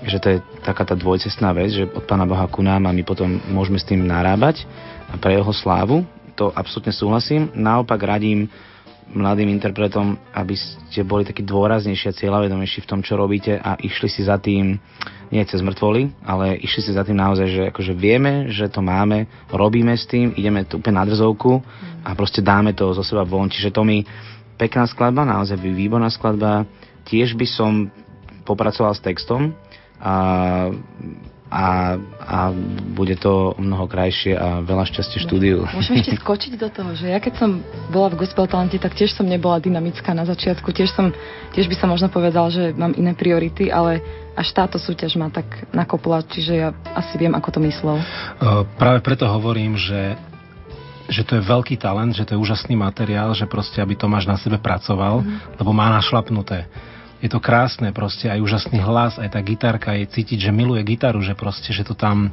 Speaker 11: že to je taká tá dvojcestná vec, že od Pána Boha ku nám a my potom môžeme s tým narábať a pre jeho slávu, to absolútne súhlasím. Naopak radím mladým interpretom, aby ste boli takí dôraznejší a cieľavedomejší v tom, čo robíte a išli si za tým nie cez mŕtvoly, ale išli si za tým naozaj, že akože vieme, že to máme, robíme s tým, ideme tu úplne na drzovku a proste dáme to zo seba von. Čiže to mi pekná skladba, naozaj výborná skladba. Tiež by som popracoval s textom a a, a bude to mnoho krajšie a veľa šťastia štúdiu.
Speaker 10: Môžem ešte skočiť do toho, že ja keď som bola v Gospel Talente, tak tiež som nebola dynamická na začiatku, tiež, som, tiež by som možno povedal, že mám iné priority, ale až táto súťaž ma tak nakopla, čiže ja asi viem, ako to myslel.
Speaker 9: Uh, práve preto hovorím, že že to je veľký talent, že to je úžasný materiál, že proste, aby Tomáš na sebe pracoval, mm. lebo má našlapnuté je to krásne, proste aj úžasný hlas, aj tá gitarka, je cítiť, že miluje gitaru, že proste, že to tam,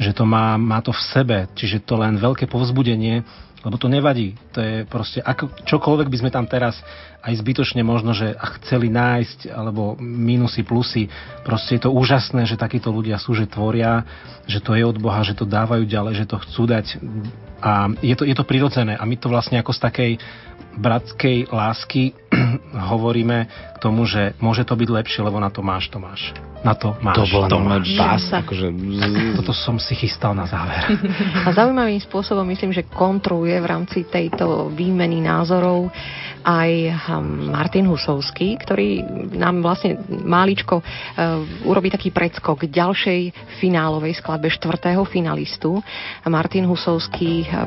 Speaker 9: že to má, má to v sebe, čiže to len veľké povzbudenie, lebo to nevadí. To je proste, ako, čokoľvek by sme tam teraz aj zbytočne možno, že chceli nájsť, alebo minusy, plusy, proste je to úžasné, že takíto ľudia sú, že tvoria, že to je od Boha, že to dávajú ďalej, že to chcú dať a je to, je to prirodzené a my to vlastne ako z takej bratskej lásky hovoríme k tomu, že môže to byť lepšie, lebo na to máš, to máš. Na to máš,
Speaker 11: to, bola
Speaker 9: to máš.
Speaker 11: Bás, akože...
Speaker 9: Toto som si chystal na záver.
Speaker 2: A zaujímavým spôsobom myslím, že kontroluje v rámci tejto výmeny názorov aj hm, Martin Husovský, ktorý nám vlastne máličko uh, urobí taký predskok ďalšej finálovej skladbe štvrtého finalistu. Martin Husovský uh,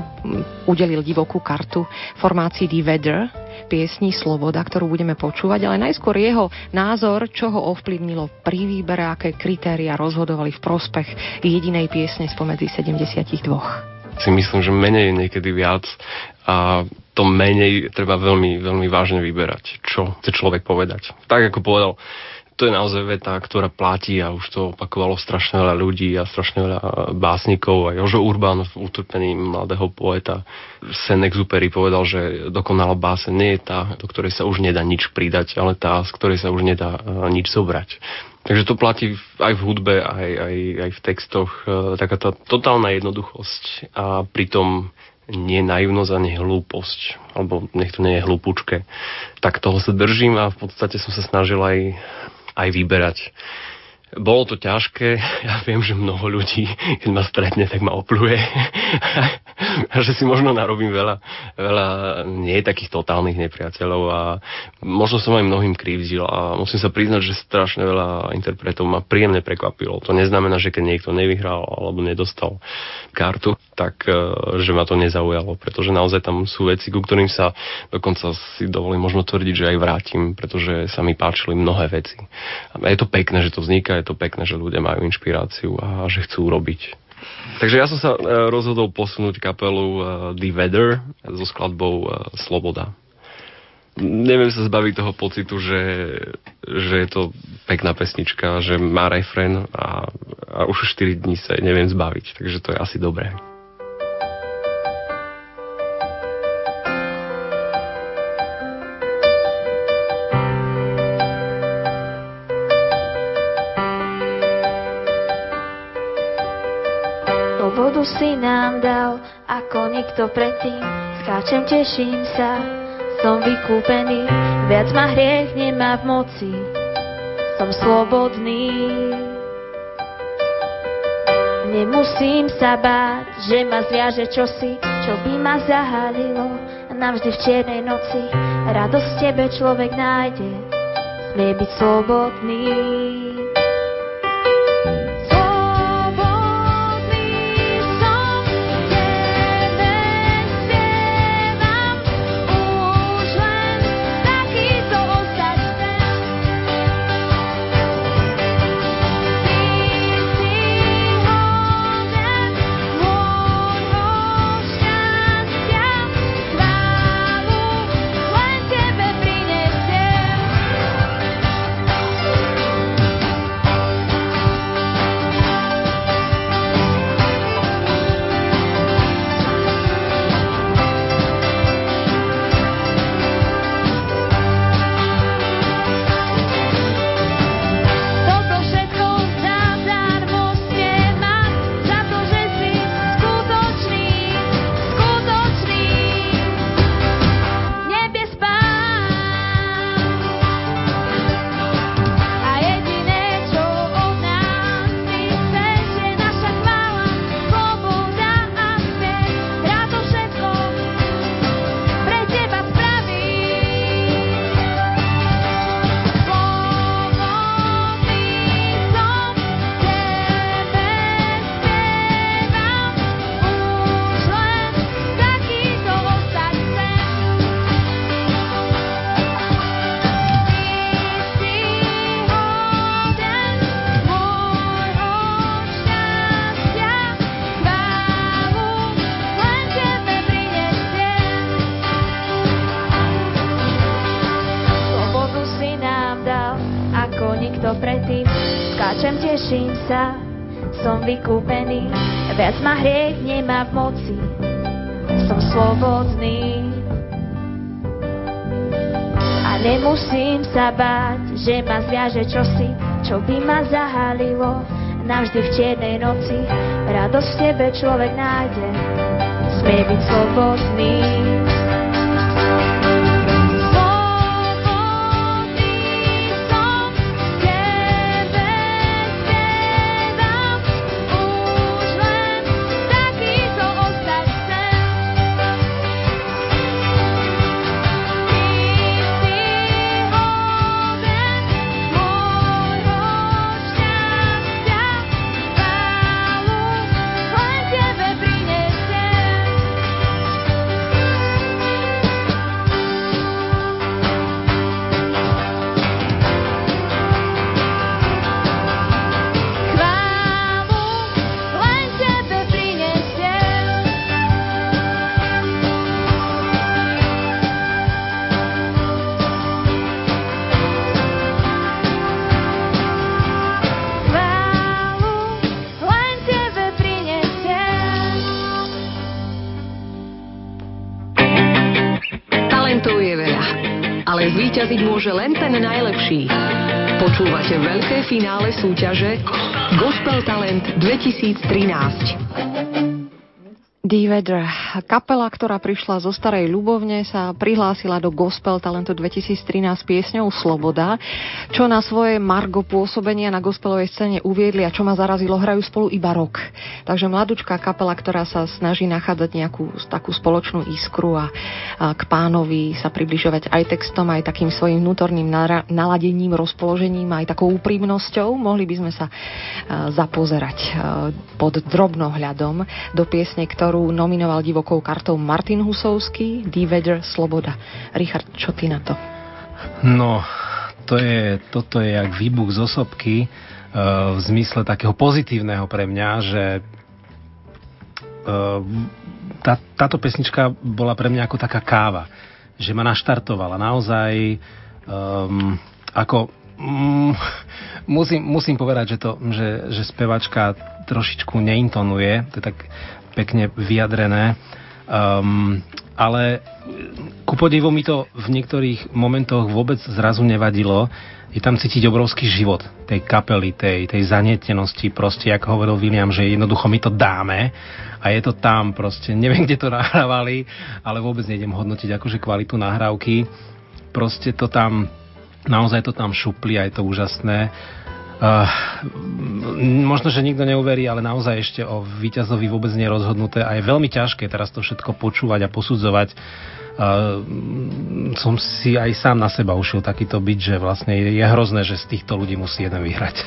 Speaker 2: udelil divokú kartu formácii The Weather, piesni Sloboda, ktorú budeme počúvať, ale najskôr jeho názor, čo ho ovplyvnilo pri výbere, aké kritéria rozhodovali v prospech jedinej piesne spomedzi 72
Speaker 14: si myslím, že menej je niekedy viac a to menej treba veľmi, veľmi vážne vyberať, čo chce človek povedať. Tak ako povedal to je naozaj veta, ktorá platí a už to opakovalo strašne veľa ľudí a strašne veľa básnikov. A Jožo Urban v utrpení mladého poeta Senexupery povedal, že dokonalá báse nie je tá, do ktorej sa už nedá nič pridať, ale tá, z ktorej sa už nedá e, nič zobrať. Takže to platí aj v hudbe, aj, aj, aj v textoch. E, taká tá totálna jednoduchosť a pritom nie naivnosť a nie hlúposť, alebo nech to nie je hlúpučke. Tak toho sa držím a v podstate som sa snažil aj aj vyberať. Bolo to ťažké, ja viem, že mnoho ľudí, keď ma stretne, tak ma opluje. a že si možno narobím veľa, veľa nie takých totálnych nepriateľov a možno som aj mnohým krivdil a musím sa priznať, že strašne veľa interpretov ma príjemne prekvapilo. To neznamená, že keď niekto nevyhral alebo nedostal kartu, tak e, že ma to nezaujalo, pretože naozaj tam sú veci, ku ktorým sa dokonca si dovolím možno tvrdiť, že aj vrátim, pretože sa mi páčili mnohé veci. A je to pekné, že to vzniká je to pekné, že ľudia majú inšpiráciu a že chcú robiť. Takže ja som sa e, rozhodol posunúť kapelu e, The Weather so skladbou Sloboda. Neviem sa zbaviť toho pocitu, že, že je to pekná pesnička, že má refren a, a už 4 dní sa neviem zbaviť, takže to je asi dobré.
Speaker 15: Si nám dal ako nikto predtým. Skáčem, teším sa, som vykúpený, viac ma hriech nemá v moci, som slobodný. Nemusím sa báť, že ma zviaže čosi, čo by ma zahalilo navždy v čiernej noci. Radosť tebe človek nájde, smie byť slobodný. Sa, som vykúpený, viac ma hriech nemá v moci, som slobodný. A nemusím sa báť, že ma zviaže čosi, čo by ma zahalilo navždy v čiernej noci. Radosť v tebe človek nájde, smie byť slobodný.
Speaker 8: Finále súťaže Gospel Talent 2013.
Speaker 2: D-Vedder, kapela, ktorá prišla zo Starej Ľubovne, sa prihlásila do Gospel Talentu 2013 piesňou Sloboda, čo na svoje Margo pôsobenia na gospelovej scéne uviedli a čo ma zarazilo, hrajú spolu iba rok. Takže mladúčká kapela, ktorá sa snaží nachádzať nejakú takú spoločnú iskru a, a k pánovi sa približovať aj textom, aj takým svojim vnútorným naladením, rozpoložením, aj takou úprimnosťou, mohli by sme sa zapozerať pod drobnohľadom do piesne, ktorú ktorú nominoval divokou kartou Martin Husovský, D-Vedder Sloboda. Richard, čo ty na to?
Speaker 9: No, to je, toto je jak výbuch z osobky uh, v zmysle takého pozitívneho pre mňa, že uh, tá, táto pesnička bola pre mňa ako taká káva, že ma naštartovala naozaj um, ako mm, musím, musím povedať, že, to, že, že spevačka trošičku neintonuje, to je tak pekne vyjadrené. Um, ale ku podivu mi to v niektorých momentoch vôbec zrazu nevadilo. Je tam cítiť obrovský život tej kapely, tej, tej zanietenosti, proste, ako hovoril William, že jednoducho my to dáme a je to tam, proste, neviem, kde to nahrávali, ale vôbec nejdem hodnotiť akože kvalitu nahrávky. Proste to tam, naozaj to tam šupli a je to úžasné. Uh, možno, že nikto neuverí, ale naozaj ešte o víťazovi vôbec nerozhodnuté a je veľmi ťažké teraz to všetko počúvať a posudzovať. Uh, som si aj sám na seba ušil takýto byt, že vlastne je hrozné, že z týchto ľudí musí jeden vyhrať.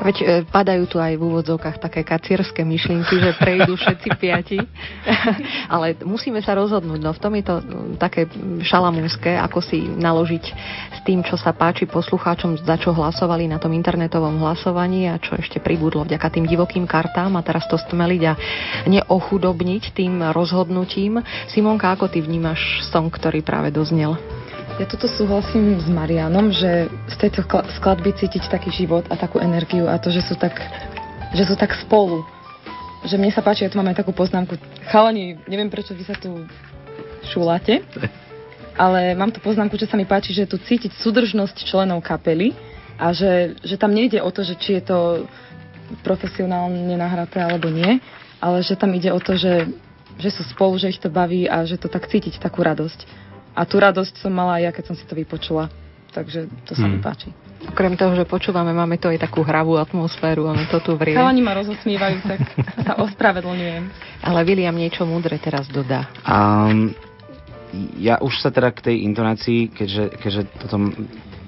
Speaker 2: Veď e, padajú tu aj v úvodzovkách také kacierské myšlienky, že prejdú všetci piati. Ale musíme sa rozhodnúť. No v tom je to také šalamúnske, ako si naložiť s tým, čo sa páči poslucháčom, za čo hlasovali na tom internetovom hlasovaní a čo ešte pribudlo vďaka tým divokým kartám a teraz to stmeliť a neochudobniť tým rozhodnutím. Simonka, ako ty vnímaš song, ktorý práve doznel?
Speaker 10: Ja toto súhlasím s Marianom, že z tejto skladby cítiť taký život a takú energiu a to, že sú tak, že sú tak spolu. Že mne sa páči, ja tu mám aj takú poznámku. Chalani, neviem prečo vy sa tu šúlate, ale mám tu poznámku, že sa mi páči, že tu cítiť súdržnosť členov kapely a že, že tam nejde o to, že či je to profesionálne nahraté alebo nie, ale že tam ide o to, že, že sú spolu, že ich to baví a že to tak cítiť, takú radosť. A tú radosť som mala aj ja, keď som si to vypočula. Takže to sa hmm. mi páči.
Speaker 2: Okrem toho, že počúvame, máme to aj takú hravú atmosféru, máme to tu vrie.
Speaker 10: Chalani ma rozosmievajú, tak sa ospravedlňujem.
Speaker 2: Ale William niečo múdre teraz dodá.
Speaker 11: Um, ja už sa teda k tej intonácii, keďže, keďže toto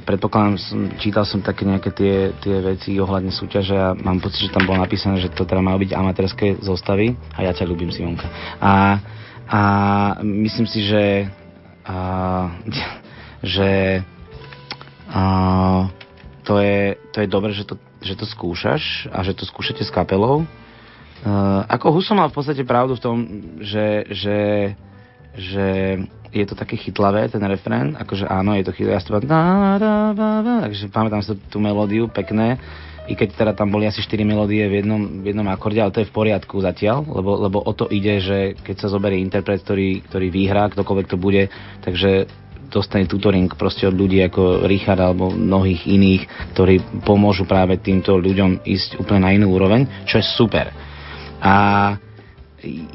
Speaker 11: predpokladám, som, čítal som také nejaké tie, tie veci ohľadne súťaže a mám pocit, že tam bolo napísané, že to teda majú byť amatérske zostavy a ja ťa ľúbim, Simonka. A, a myslím si, že a, že a, to, je, to je dobré, že to, že to skúšaš a že to skúšate s kapelou. Uh, ako Huso mal v podstate pravdu v tom, že, že, že je to také chytlavé, ten refrén, akože áno, je to chytlavé, ja to takže pamätám si tú melódiu, pekné, i keď teda tam boli asi 4 melódie v jednom, v jednom akorde, ale to je v poriadku zatiaľ, lebo, lebo o to ide, že keď sa zoberie interpret, ktorý, ktorý vyhrá, ktokoľvek to bude, takže dostane tutoring proste od ľudí ako Richard alebo mnohých iných, ktorí pomôžu práve týmto ľuďom ísť úplne na inú úroveň, čo je super. A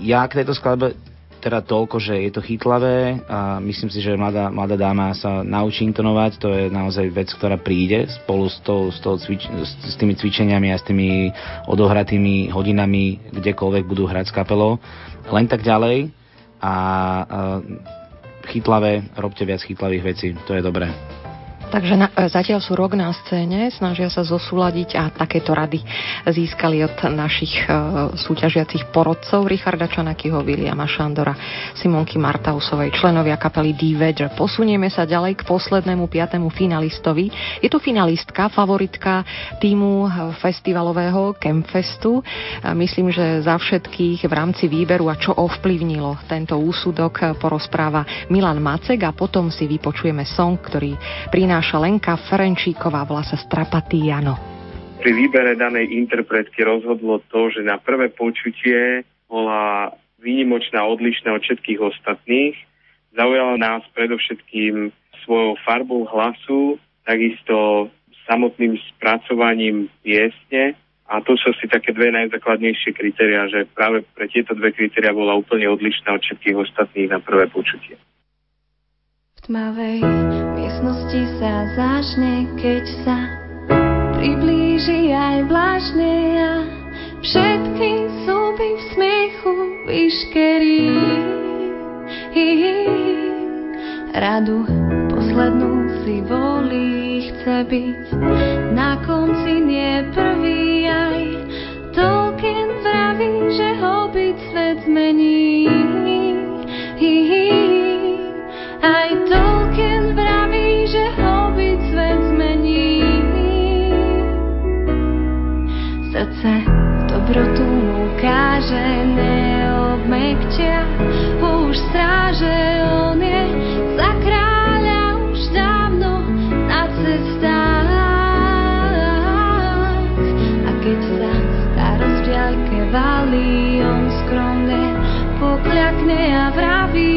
Speaker 11: ja k tejto skladbe teda toľko, že je to chytlavé a myslím si, že mladá, mladá dáma sa naučí intonovať, to je naozaj vec, ktorá príde spolu s, tou, s, tou cvič, s tými cvičeniami a s tými odohratými hodinami, kdekoľvek budú hrať s kapelou. Len tak ďalej a, a chytlavé, robte viac chytlavých vecí, to je dobré.
Speaker 2: Takže na, e, zatiaľ sú rok na scéne, snažia sa zosúľadiť a takéto rady získali od našich e, súťažiacich porodcov Richarda Čanakyho, Williama Šandora, Simonky Martausovej, členovia kapely D-Vedger. Posunieme sa ďalej k poslednému piatému finalistovi. Je to finalistka, favoritka týmu festivalového Campfestu. Myslím, že za všetkých v rámci výberu a čo ovplyvnilo tento úsudok porozpráva Milan Macek a potom si vypočujeme song, ktorý prináša prináša Lenka Ferenčíková, volá sa Strapatýjano.
Speaker 16: Pri výbere danej interpretky rozhodlo to, že na prvé počutie bola výnimočná, odlišná od všetkých ostatných. Zaujala nás predovšetkým svojou farbou hlasu, takisto samotným spracovaním piesne a to sú si také dve najzákladnejšie kritéria, že práve pre tieto dve kritéria bola úplne odlišná od všetkých ostatných na prvé počutie
Speaker 7: tmavej miestnosti sa začne, keď sa priblíži aj vlážne a všetky zuby v smiechu vyškerí. Radu poslednú si volí, chce byť na konci nie prvý dobrotu mu káže, neobmekčia, už stráže, on je za kráľa už dávno na cestách. A keď sa starosť v valí, on skromne pokľakne a vraví,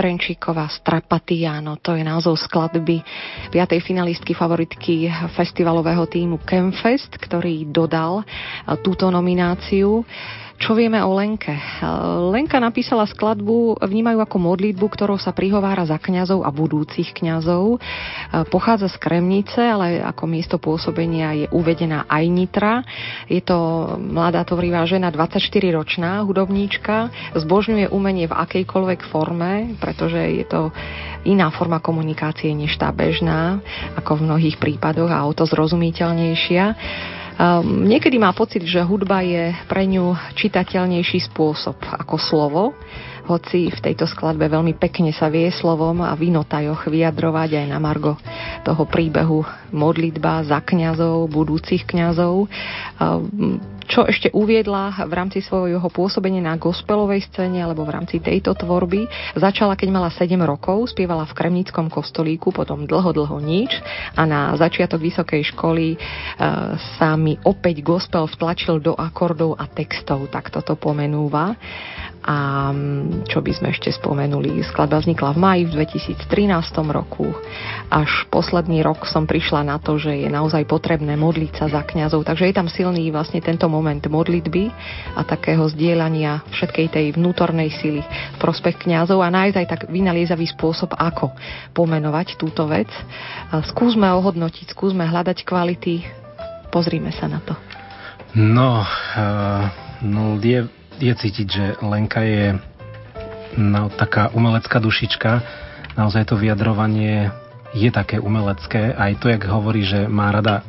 Speaker 2: Ferenčíková, Strapatiano, to je názov skladby piatej finalistky favoritky festivalového týmu Chemfest, ktorý dodal túto nomináciu. Čo vieme o Lenke? Lenka napísala skladbu Vnímajú ako modlitbu, ktorou sa prihovára za kňazov a budúcich kňazov. Pochádza z Kremnice, ale ako miesto pôsobenia je uvedená aj Nitra. Je to mladá tvorivá žena, 24-ročná hudobníčka. Zbožňuje umenie v akejkoľvek forme, pretože je to iná forma komunikácie než tá bežná, ako v mnohých prípadoch a o to zrozumiteľnejšia. Um, niekedy má pocit, že hudba je pre ňu čitateľnejší spôsob ako slovo, hoci v tejto skladbe veľmi pekne sa vie slovom a v vyjadrovať aj na margo toho príbehu modlitba za kňazov, budúcich kňazov. Um, čo ešte uviedla v rámci svojho pôsobenia na gospelovej scéne alebo v rámci tejto tvorby. Začala, keď mala 7 rokov, spievala v Kremnickom kostolíku, potom dlho, dlho nič a na začiatok vysokej školy e, sa mi opäť gospel vtlačil do akordov a textov, tak toto pomenúva. A čo by sme ešte spomenuli? Skladba vznikla v maji v 2013 roku. Až posledný rok som prišla na to, že je naozaj potrebné modliť sa za kňazov. Takže je tam silný vlastne tento moment modlitby a takého zdieľania všetkej tej vnútornej sily v prospech kňazov a nájsť aj tak vynaliezavý spôsob, ako pomenovať túto vec. Skúsme ohodnotiť, skúsme hľadať kvality. Pozrime sa na to.
Speaker 9: No, uh, no je je cítiť, že Lenka je no, taká umelecká dušička. Naozaj to vyjadrovanie je také umelecké. Aj to, jak hovorí, že má rada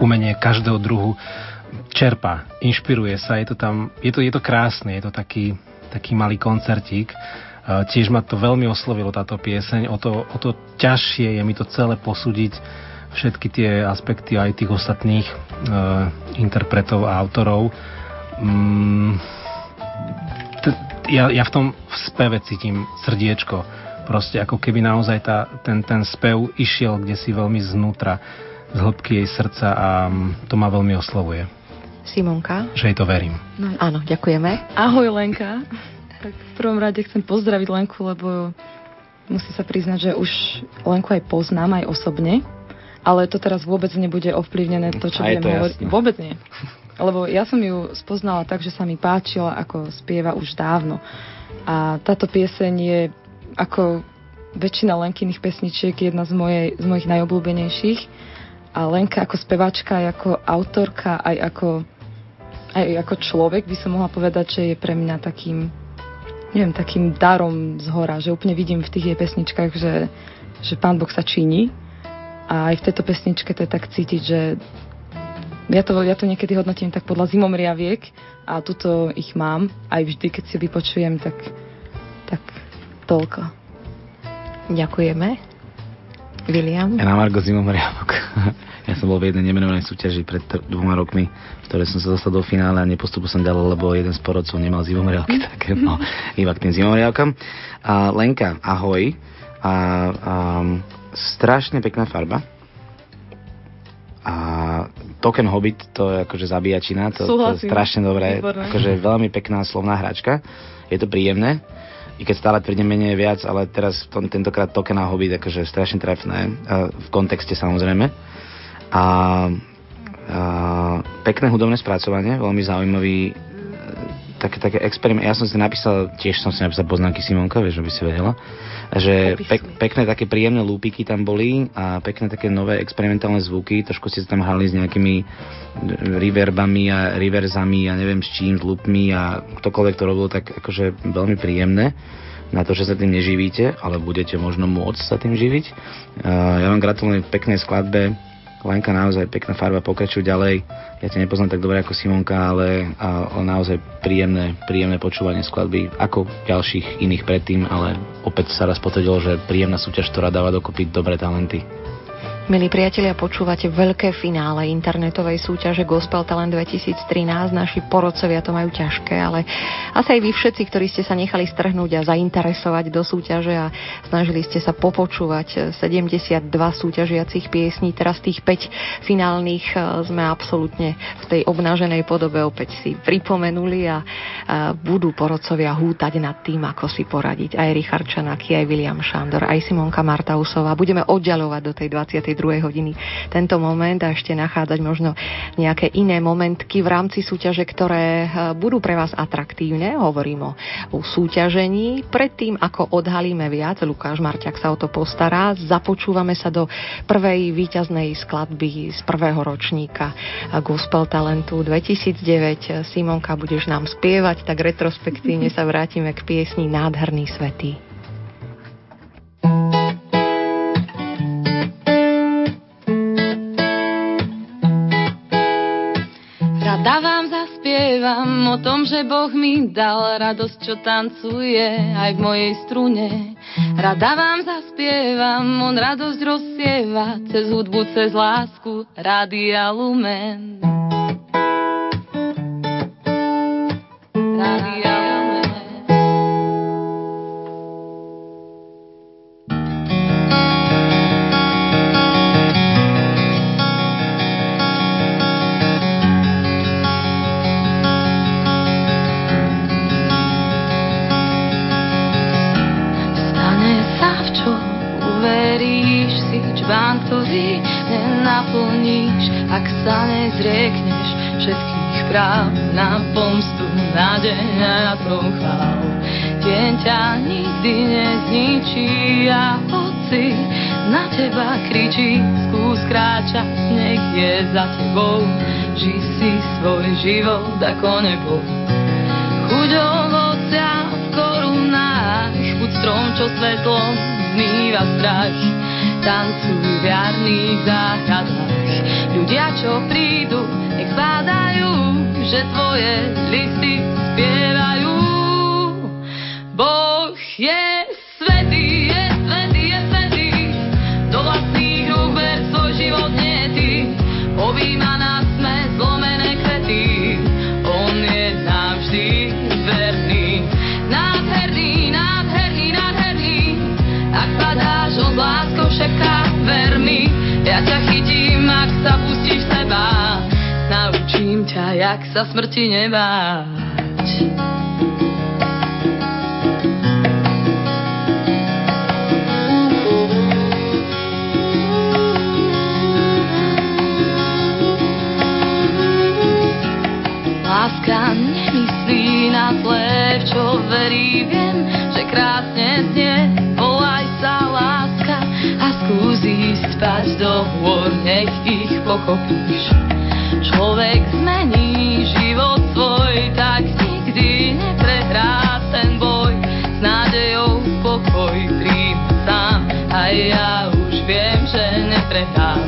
Speaker 9: umenie každého druhu, čerpa, inšpiruje sa. Je to tam, je to, je to krásne, je to taký, taký malý koncertík. Tiež ma to veľmi oslovilo táto pieseň, o to, o to ťažšie je mi to celé posúdiť všetky tie aspekty aj tých ostatných e, interpretov a autorov. Mm, ja, ja v tom v speve cítim srdiečko. Proste ako keby naozaj tá, ten, ten spev išiel kde si veľmi znútra, z hĺbky jej srdca a mm, to ma veľmi oslovuje.
Speaker 2: Simonka?
Speaker 9: Že jej to verím.
Speaker 2: No, áno, ďakujeme.
Speaker 10: Ahoj Lenka. Tak v prvom rade chcem pozdraviť Lenku, lebo musí sa priznať, že už Lenku aj poznám, aj osobne. Ale to teraz vôbec nebude ovplyvnené to, čo budem hovoriť. Vôbec nie. Lebo ja som ju spoznala tak, že sa mi páčila, ako spieva už dávno. A táto pieseň je ako väčšina Lenkyných pesničiek jedna z, mojej, z mojich najobľúbenejších. A Lenka ako spevačka, aj ako autorka, aj ako, aj ako človek by som mohla povedať, že je pre mňa takým neviem, takým darom z hora, že úplne vidím v tých jej pesničkách, že, že pán Boh sa činí. A aj v tejto pesničke to je tak cítiť, že ja to, ja to niekedy hodnotím tak podľa zimomriaviek a tuto ich mám. Aj vždy, keď si vypočujem, tak, tak toľko.
Speaker 2: Ďakujeme. William?
Speaker 11: Ja na Margo zimomriavok. ja som bol v jednej nemenovanej súťaži pred dvoma rokmi, v ktorej som sa dostal do finále a nepostupil som ďalej, lebo jeden z porodcov nemal zimomriavky, tak no, iba k tým zimomriavkam. A Lenka, ahoj. A, a strašne pekná farba a Token Hobbit, to je akože zabíjačina, to, to je strašne dobré, Výborné. akože veľmi pekná slovná hračka, je to príjemné, i keď stále tvrdím menej viac, ale teraz tom, tentokrát Token a Hobbit akože strašne trefné, v kontexte samozrejme. A, a pekné hudobné spracovanie, veľmi zaujímavý také, také experiment. Ja som si napísal, tiež som si napísal poznámky Simonka, vieš, aby si vedela že pek, pekné také príjemné lúpiky tam boli a pekné také nové experimentálne zvuky, trošku ste tam hrali s nejakými reverbami a reverzami a neviem s čím, s lúpmi a ktokoľvek to robil, tak akože veľmi príjemné na to, že sa tým neživíte, ale budete možno môcť sa tým živiť. Ja vám gratulujem v peknej skladbe, Lenka naozaj pekná farba, pokračuj ďalej. Ja ťa nepoznám tak dobre ako Simonka, ale, ale naozaj príjemné, príjemné počúvanie skladby, ako ďalších iných predtým, ale opäť sa raz potvrdilo, že príjemná súťaž, ktorá dáva dokopy dobré talenty.
Speaker 2: Milí priatelia, počúvate veľké finále internetovej súťaže Gospel Talent 2013. Naši porodcovia to majú ťažké, ale asi aj vy všetci, ktorí ste sa nechali strhnúť a zainteresovať do súťaže a snažili ste sa popočúvať 72 súťažiacich piesní, teraz tých 5 finálnych e, sme absolútne v tej obnaženej podobe opäť si pripomenuli a budú porodcovia hútať nad tým, ako si poradiť. Aj Richard Čanaky, aj William Šandor, aj Simonka Martausová. Budeme oddialovať do tej 20 22. hodiny tento moment a ešte nachádzať možno nejaké iné momentky v rámci súťaže, ktoré eh, budú pre vás atraktívne. Hovorím o, súťažení. Predtým, ako odhalíme viac, Lukáš Marťak sa o to postará, započúvame sa do prvej výťaznej skladby z prvého ročníka Gospel Talentu 2009. Simonka, budeš nám spievať, tak retrospektívne sa vrátime k piesni Nádherný svetý. thank you
Speaker 7: Vám zaspievam o tom, že Boh mi dal radosť, čo tancuje aj v mojej strune. Rada vám zaspievam, on radosť rozsieva cez hudbu, cez lásku, Radia Lumen. Radia ak sa nezriekneš všetkých práv na pomstu, na deň a na chvál. Deň ťa nikdy nezničí a hoci na teba kričí, skús kráčať, nech je za tebou. Ži si svoj život ako nebo. Chuť ovocia v korunách, chuť strom, čo svetlom zmýva strach tancuj v jarných záhradách. Ľudia, čo prídu, nech zbádajú, že tvoje listy spievajú. Boh je svetý, je svetý, je svetý, do vlastných rúk ber svoj život nie ty. Obíma nás sme zlomené kvety, on je navždy verný. Nádherný, nádherný, nádherný, ak padáš, on z šepká, ver mi, ja ťa chytím, Ťa, jak sa smrti nebáť. Láska nemyslí na zlé, v čo verí, viem, že krásne znie, volaj sa láska a skús ísť spať do hôr, nech ich pochopíš. Človek zmení život svoj, tak nikdy neprehrá ten boj. S nádejou pokoj príjm sám, a ja už viem, že neprehrám.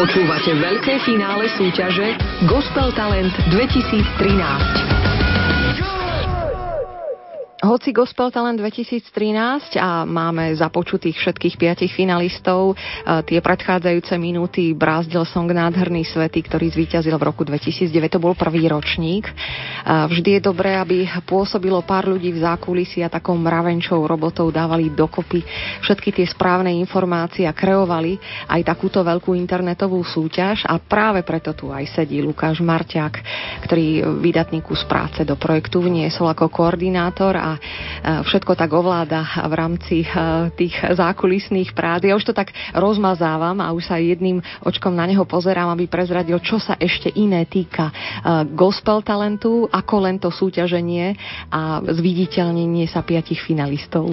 Speaker 8: Počúvate veľké finále súťaže Gospel Talent 2013.
Speaker 2: Hoci Gospel Talent 2013 a máme započutých všetkých piatich finalistov, e, tie predchádzajúce minúty brázdil song Nádherný svety, ktorý zvíťazil v roku 2009, to bol prvý ročník. E, vždy je dobré, aby pôsobilo pár ľudí v zákulisí a takou mravenčou robotou dávali dokopy všetky tie správne informácie a kreovali aj takúto veľkú internetovú súťaž a práve preto tu aj sedí Lukáš Marťák, ktorý vydatný kus práce do projektu vniesol ako koordinátor a všetko tak ovláda v rámci tých zákulisných prác. Ja už to tak rozmazávam a už sa jedným očkom na neho pozerám, aby prezradil, čo sa ešte iné týka gospel talentu, ako len to súťaženie a zviditeľnenie sa piatich finalistov.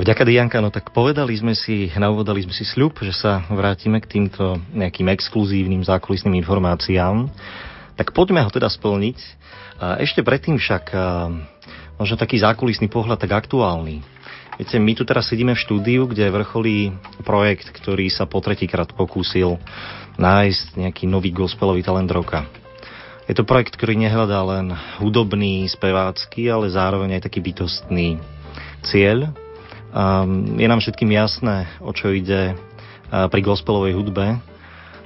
Speaker 5: Vďaka Dianka, no tak povedali sme si, nauvodali sme si sľub, že sa vrátime k týmto nejakým exkluzívnym zákulisným informáciám. Tak poďme ho teda splniť. Ešte predtým však možno taký zákulisný pohľad, tak aktuálny. Viete, my tu teraz sedíme v štúdiu, kde vrcholí projekt, ktorý sa po tretíkrát pokúsil nájsť nejaký nový gospelový talent roka. Je to projekt, ktorý nehľadá len hudobný, spevácky, ale zároveň aj taký bytostný cieľ. Um, je nám všetkým jasné, o čo ide uh, pri gospelovej hudbe.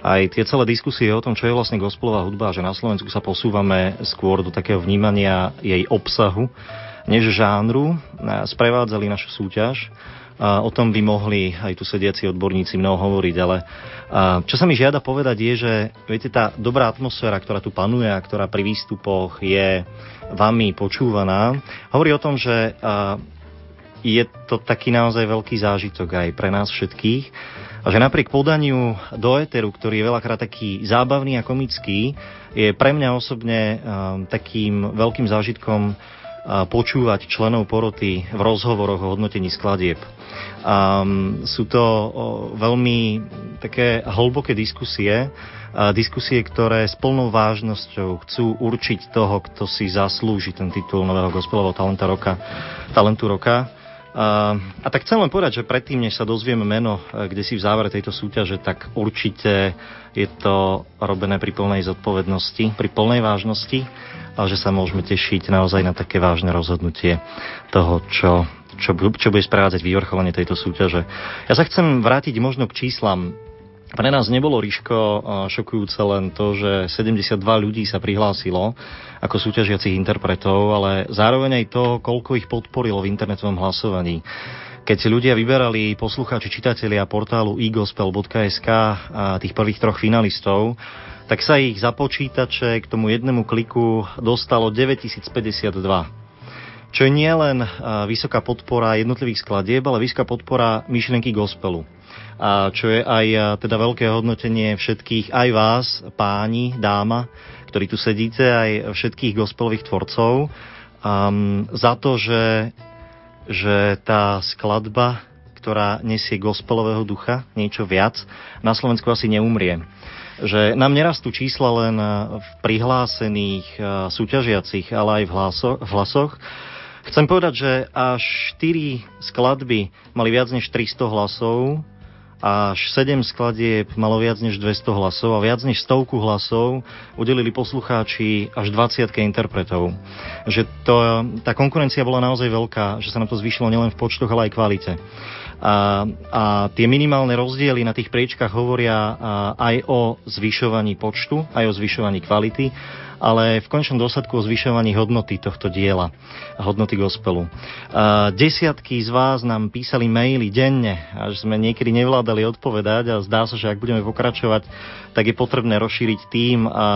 Speaker 5: Aj tie celé diskusie o tom, čo je vlastne gospelová hudba, že na Slovensku sa posúvame skôr do takého vnímania jej obsahu, než žánru, sprevádzali našu súťaž. O tom by mohli aj tu sediaci odborníci mnoho hovoriť, ale čo sa mi žiada povedať je, že viete, tá dobrá atmosféra, ktorá tu panuje a ktorá pri výstupoch je vami počúvaná, hovorí o tom, že je to taký naozaj veľký zážitok aj pre nás všetkých. A že napriek podaniu do éteru, ktorý je veľakrát taký zábavný a komický, je pre mňa osobne takým veľkým zážitkom počúvať členov poroty v rozhovoroch o hodnotení skladieb. Um, sú to veľmi také hlboké diskusie, a diskusie, ktoré s plnou vážnosťou chcú určiť toho, kto si zaslúži ten titul nového gospelového talenta roka, talentu roka. A, a tak chcem len povedať, že predtým, než sa dozvieme meno, e, kde si v závere tejto súťaže, tak určite je to robené pri plnej zodpovednosti, pri plnej vážnosti a že sa môžeme tešiť naozaj na také vážne rozhodnutie toho, čo, čo, čo bude sprevádzať vyvrcholenie tejto súťaže. Ja sa chcem vrátiť možno k číslam pre nás nebolo Ríško šokujúce len to, že 72 ľudí sa prihlásilo ako súťažiacich interpretov, ale zároveň aj to, koľko ich podporilo v internetovom hlasovaní. Keď si ľudia vyberali poslucháči čitatelia portálu egospel.sk a tých prvých troch finalistov, tak sa ich za počítače k tomu jednému kliku dostalo 9052 čo je nielen vysoká podpora jednotlivých skladieb, ale vysoká podpora myšlenky gospelu. A čo je aj teda veľké hodnotenie všetkých, aj vás, páni, dáma, ktorí tu sedíte, aj všetkých gospelových tvorcov, um, za to, že, že tá skladba, ktorá nesie gospelového ducha, niečo viac, na Slovensku asi neumrie že nám nerastú čísla len v prihlásených súťažiacich, ale aj v, hlaso, v hlasoch. Chcem povedať, že až 4 skladby mali viac než 300 hlasov, až 7 skladieb malo viac než 200 hlasov a viac než stovku hlasov udelili poslucháči až 20 interpretov. Že to, tá konkurencia bola naozaj veľká, že sa nám to zvýšilo nielen v počtoch, ale aj kvalite. A, a tie minimálne rozdiely na tých priečkách hovoria aj o zvyšovaní počtu, aj o zvyšovaní kvality ale v končnom dôsledku o zvyšovaní hodnoty tohto diela, hodnoty gospelu. Desiatky z vás nám písali maily denne, až sme niekedy nevládali odpovedať a zdá sa, že ak budeme pokračovať, tak je potrebné rozšíriť tým a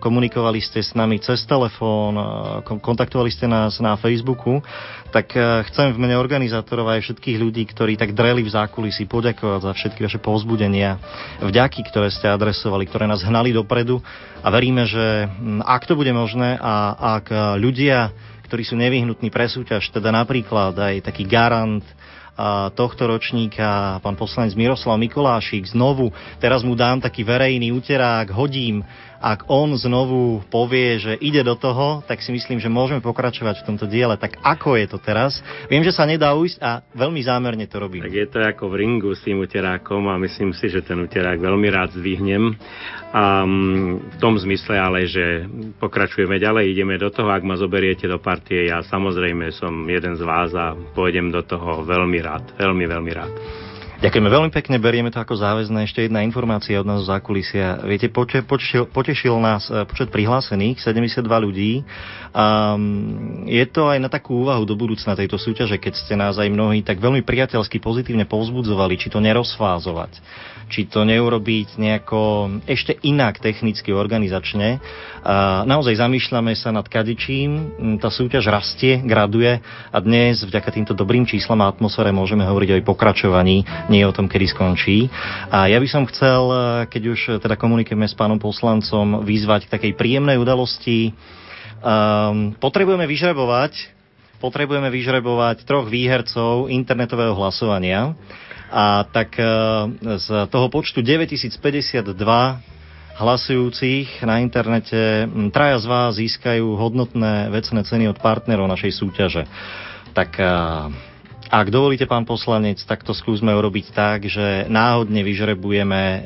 Speaker 5: komunikovali ste s nami cez telefón, kontaktovali ste nás na Facebooku, tak chcem v mene organizátorov aj všetkých ľudí, ktorí tak dreli v zákulisí, poďakovať za všetky vaše povzbudenia, vďaky, ktoré ste adresovali, ktoré nás hnali dopredu a veríme, že ak to bude možné a ak ľudia, ktorí sú nevyhnutní pre súťaž, teda napríklad aj taký garant tohto ročníka, pán poslanec Miroslav Mikolášik, znovu, teraz mu dám taký verejný úterák, hodím ak on znovu povie, že ide do toho, tak si myslím, že môžeme pokračovať v tomto diele. Tak ako je to teraz? Viem, že sa nedá ujsť a veľmi zámerne to robím.
Speaker 4: Tak je to ako v ringu s tým uterákom a myslím si, že ten uterák veľmi rád zdvihnem. A mm, v tom zmysle ale, že pokračujeme ďalej, ideme do toho, ak ma zoberiete do partie, ja samozrejme som jeden z vás a pôjdem do toho veľmi rád, veľmi, veľmi rád.
Speaker 5: Ďakujeme veľmi pekne, berieme to ako záväzné. Ešte jedna informácia od nás zákulisia. Viete, poče, potešil, potešil nás e, počet prihlásených, 72 ľudí. Um, je to aj na takú úvahu do budúcna tejto súťaže, keď ste nás aj mnohí tak veľmi priateľsky pozitívne povzbudzovali, či to nerozfázovať či to neurobiť nejako ešte inak technicky, organizačne. A naozaj zamýšľame sa nad kadičím, tá súťaž rastie, graduje a dnes vďaka týmto dobrým číslam a atmosfére môžeme hovoriť aj o pokračovaní, nie o tom, kedy skončí. A ja by som chcel, keď už teda komunikujeme s pánom poslancom, vyzvať k takej príjemnej udalosti. Um, potrebujeme vyžrebovať potrebujeme vyžrebovať troch výhercov internetového hlasovania. A tak e, z toho počtu 9052 hlasujúcich na internete traja z vás získajú hodnotné vecné ceny od partnerov našej súťaže. Tak e, ak dovolíte, pán poslanec, tak to skúsme urobiť tak, že náhodne vyžrebujeme e,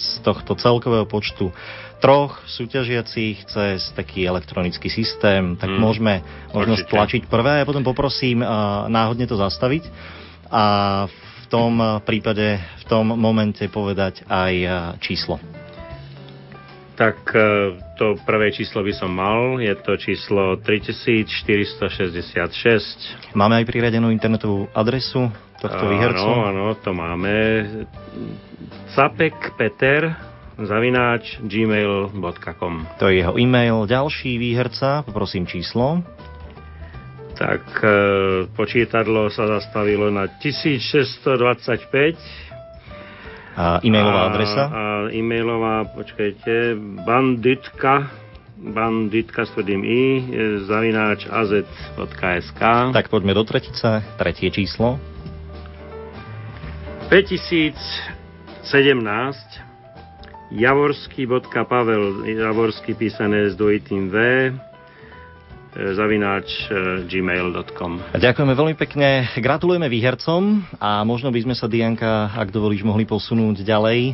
Speaker 5: z tohto celkového počtu troch súťažiacich cez taký elektronický systém, tak hmm. môžeme možno stlačiť prvé a potom poprosím náhodne to zastaviť a v tom prípade, v tom momente povedať aj eh, číslo.
Speaker 4: Tak eh, to prvé číslo by som mal, je to číslo 3466.
Speaker 5: Máme aj priradenú internetovú adresu tohto výhercu?
Speaker 4: Áno, áno, to máme. Capek Peter zavináč gmail.com
Speaker 5: To je jeho e-mail. Ďalší výherca, poprosím číslo
Speaker 4: tak e, počítadlo sa zastavilo na 1625.
Speaker 5: A e-mailová adresa?
Speaker 4: A e-mailová, počkajte, banditka, banditka s tvrdým i, zavináč az.sk.
Speaker 5: Tak poďme do tretice, tretie číslo.
Speaker 4: 5017 javorský.pavel, javorský písané s dvojitým V, zavináč e, gmail.com.
Speaker 5: Ďakujeme veľmi pekne, gratulujeme výhercom a možno by sme sa, Dianka, ak dovolíš, mohli posunúť ďalej.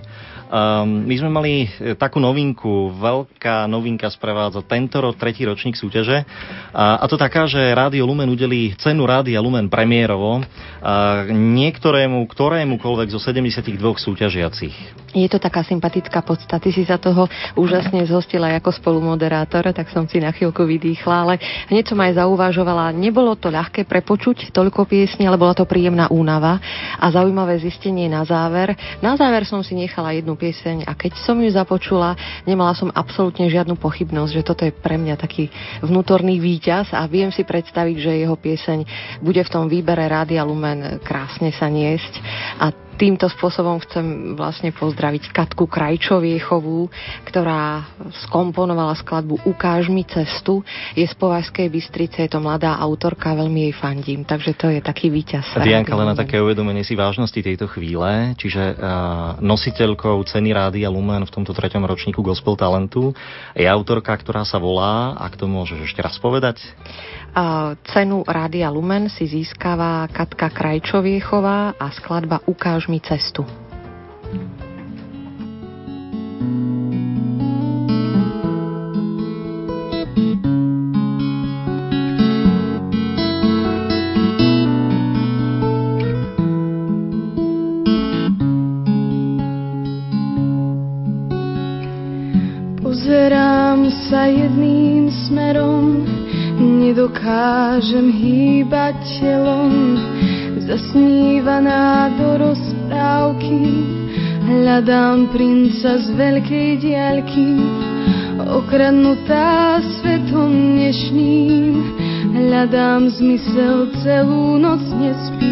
Speaker 5: Um, my sme mali e, takú novinku, veľká novinka sprevádza tento rok, tretí ročník súťaže a, a to taká, že Rádio Lumen udelí cenu Rádia Lumen premiérovo a niektorému, ktorémukoľvek zo 72 súťažiacich.
Speaker 2: Je to taká sympatická podsta. Ty si sa toho úžasne zhostila ako spolumoderátor, tak som si na chvíľku vydýchla, ale hneď som aj zauvažovala, nebolo to ľahké prepočuť toľko piesní, ale bola to príjemná únava a zaujímavé zistenie na záver. Na záver som si nechala jednu pieseň a keď som ju započula, nemala som absolútne žiadnu pochybnosť, že toto je pre mňa taký vnútorný výťaz a viem si predstaviť, že jeho pieseň bude v tom výbere Rádia Lumen krásne sa niesť a týmto spôsobom chcem vlastne pozdraviť Katku Krajčoviechovú, ktorá skomponovala skladbu Ukáž mi cestu. Je z Považskej Bystrice, je to mladá autorka, veľmi jej fandím, takže to je taký víťaz.
Speaker 5: Dianka, len na také uvedomenie si vážnosti tejto chvíle, čiže uh, nositeľkou ceny Rádia Lumen v tomto treťom ročníku Gospel Talentu je autorka, ktorá sa volá, ak to môžeš ešte raz povedať?
Speaker 2: Cenu Rádia Lumen si získava Katka Krajčoviechová a skladba Ukáž mi cestu.
Speaker 17: Princa z veľkej diaľky, okradnutá svetom dnešným. Hľadám zmysel, celú noc nespím,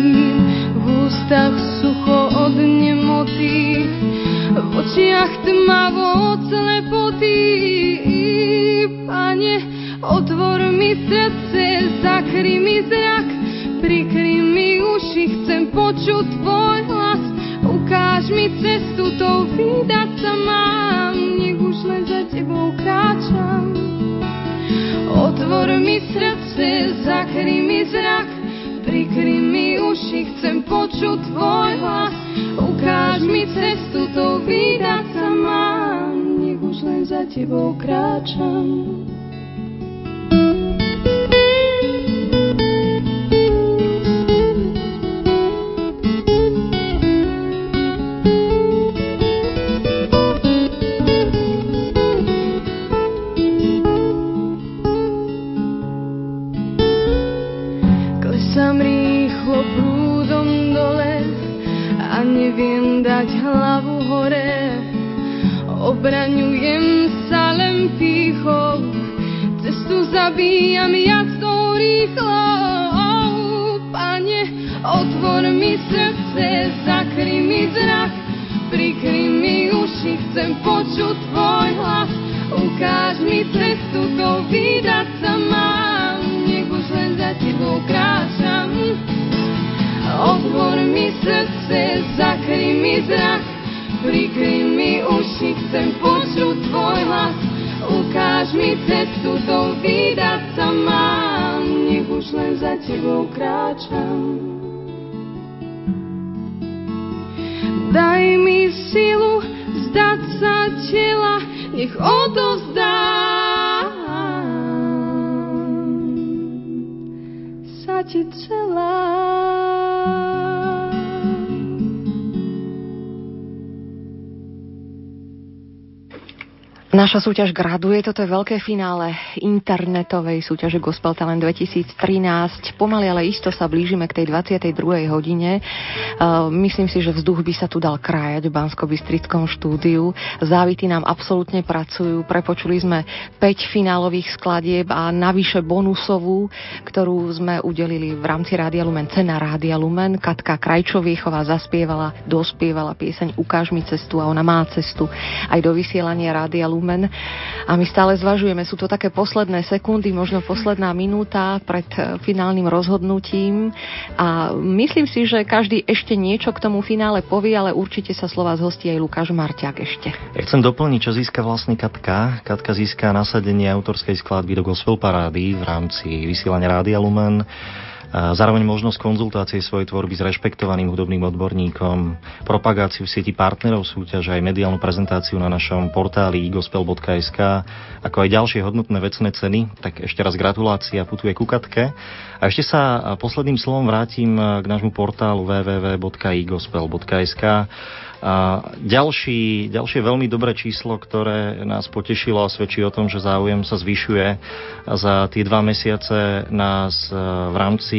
Speaker 2: Naša súťaž graduje, toto je veľké finále internetovej súťaže Gospel Talent 2013. Pomaly, ale isto sa blížime k tej 22. hodine. Uh, myslím si, že vzduch by sa tu dal krájať v bansko štúdiu. Závity nám absolútne pracujú. Prepočuli sme 5 finálových skladieb a navyše bonusovú, ktorú sme udelili v rámci Rádia Lumen. Cena Rádia Lumen. Katka Krajčoviechová zaspievala, dospievala pieseň Ukáž mi cestu a ona má cestu aj do vysielania Rádia Lumen Lumen. A my stále zvažujeme, sú to také posledné sekundy, možno posledná minúta pred e, finálnym rozhodnutím. A myslím si, že každý ešte niečo k tomu finále povie, ale určite sa slova zhostí aj Lukáš Marťák ešte.
Speaker 5: Ja chcem doplniť, čo získa vlastne Katka. Katka získa nasadenie autorskej skladby do Gospel Parády v rámci vysielania Rádia Lumen zároveň možnosť konzultácie svojej tvorby s rešpektovaným hudobným odborníkom, propagáciu v sieti partnerov súťaže, aj mediálnu prezentáciu na našom portáli gospel.sk, ako aj ďalšie hodnotné vecné ceny, tak ešte raz gratulácia putuje ku Katke. A ešte sa posledným slovom vrátim k nášmu portálu www.igospel.sk a ďalší, ďalšie veľmi dobré číslo, ktoré nás potešilo a svedčí o tom, že záujem sa zvyšuje. Za tie dva mesiace nás e, v rámci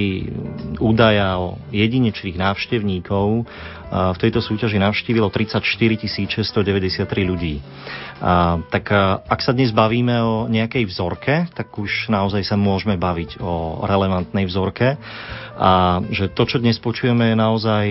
Speaker 5: údaja o jedinečných návštevníkov v tejto súťaži navštívilo 34 693 ľudí. A, tak ak sa dnes bavíme o nejakej vzorke, tak už naozaj sa môžeme baviť o relevantnej vzorke a že to, čo dnes počujeme, je naozaj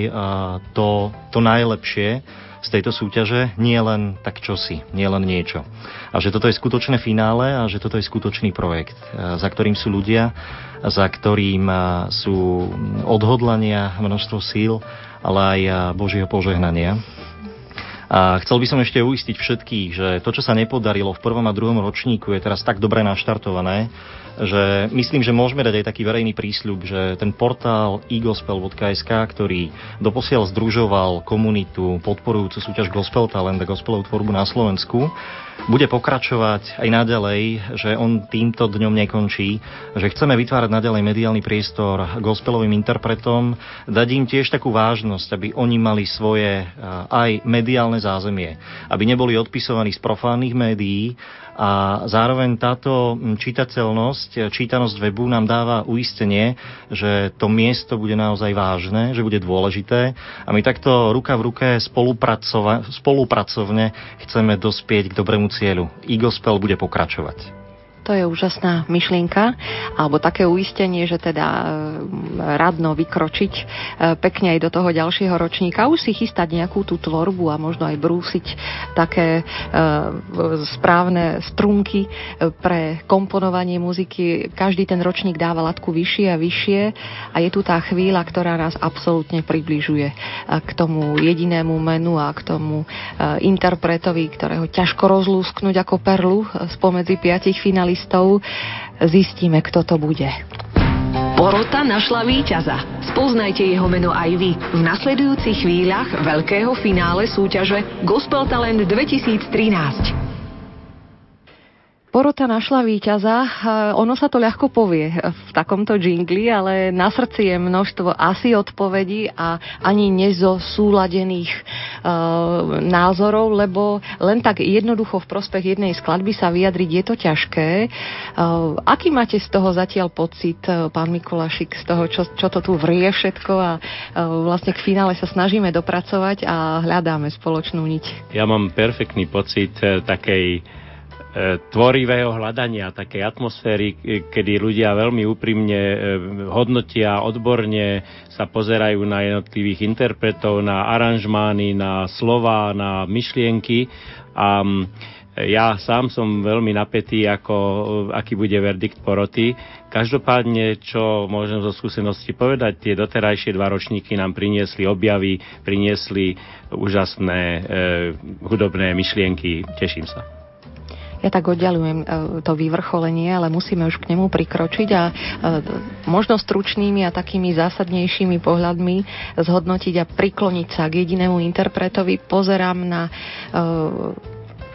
Speaker 5: to, to najlepšie z tejto súťaže, nie len tak čosi, nie len niečo. A že toto je skutočné finále a že toto je skutočný projekt, za ktorým sú ľudia, za ktorým sú odhodlania, množstvo síl, ale aj Božieho požehnania. A chcel by som ešte uistiť všetkých, že to, čo sa nepodarilo v prvom a druhom ročníku, je teraz tak dobre naštartované, že myslím, že môžeme dať aj taký verejný prísľub, že ten portál egospel.sk, ktorý doposiaľ združoval komunitu podporujúcu súťaž Gospel Talent a gospelovú tvorbu na Slovensku, bude pokračovať aj naďalej, že on týmto dňom nekončí, že chceme vytvárať naďalej mediálny priestor gospelovým interpretom, dať im tiež takú vážnosť, aby oni mali svoje aj mediálne zázemie, aby neboli odpisovaní z profánnych médií a zároveň táto čitateľnosť, čítanosť webu nám dáva uistenie, že to miesto bude naozaj vážne, že bude dôležité a my takto ruka v ruke spolupracovne chceme dospieť k dobrému cieľu. E-gospel bude pokračovať.
Speaker 2: To je úžasná myšlienka, alebo také uistenie, že teda e, radno vykročiť e, pekne aj do toho ďalšieho ročníka, už si chystať nejakú tú tvorbu a možno aj brúsiť také e, správne strunky pre komponovanie muziky. Každý ten ročník dáva latku vyššie a vyššie a je tu tá chvíľa, ktorá nás absolútne približuje k tomu jedinému menu a k tomu interpretovi, ktorého ťažko rozlúsknuť ako perlu spomedzi piatich finalistov. Zistíme, kto to bude.
Speaker 8: Porota našla víťaza. Spoznajte jeho meno aj vy v nasledujúcich chvíľach veľkého finále súťaže Gospel Talent 2013
Speaker 2: porota našla víťaza. Ono sa to ľahko povie v takomto džingli, ale na srdci je množstvo asi odpovedí a ani nezosúladených uh, názorov, lebo len tak jednoducho v prospech jednej skladby sa vyjadriť je to ťažké. Uh, aký máte z toho zatiaľ pocit, pán Mikulašik, z toho, čo, čo to tu vrie všetko a uh, vlastne k finále sa snažíme dopracovať a hľadáme spoločnú niť?
Speaker 4: Ja mám perfektný pocit takej E, tvorivého hľadania, takej atmosféry, e, kedy ľudia veľmi úprimne e, hodnotia, odborne sa pozerajú na jednotlivých interpretov, na aranžmány, na slova, na myšlienky a ja sám som veľmi napätý, ako, aký bude verdikt poroty. Každopádne, čo môžem zo skúsenosti povedať, tie doterajšie dva ročníky nám priniesli objavy, priniesli úžasné e, hudobné myšlienky. Teším sa.
Speaker 2: Ja tak oddialujem e, to vyvrcholenie, ale musíme už k nemu prikročiť a e, možno stručnými a takými zásadnejšími pohľadmi zhodnotiť a prikloniť sa k jedinému interpretovi. Pozerám na e,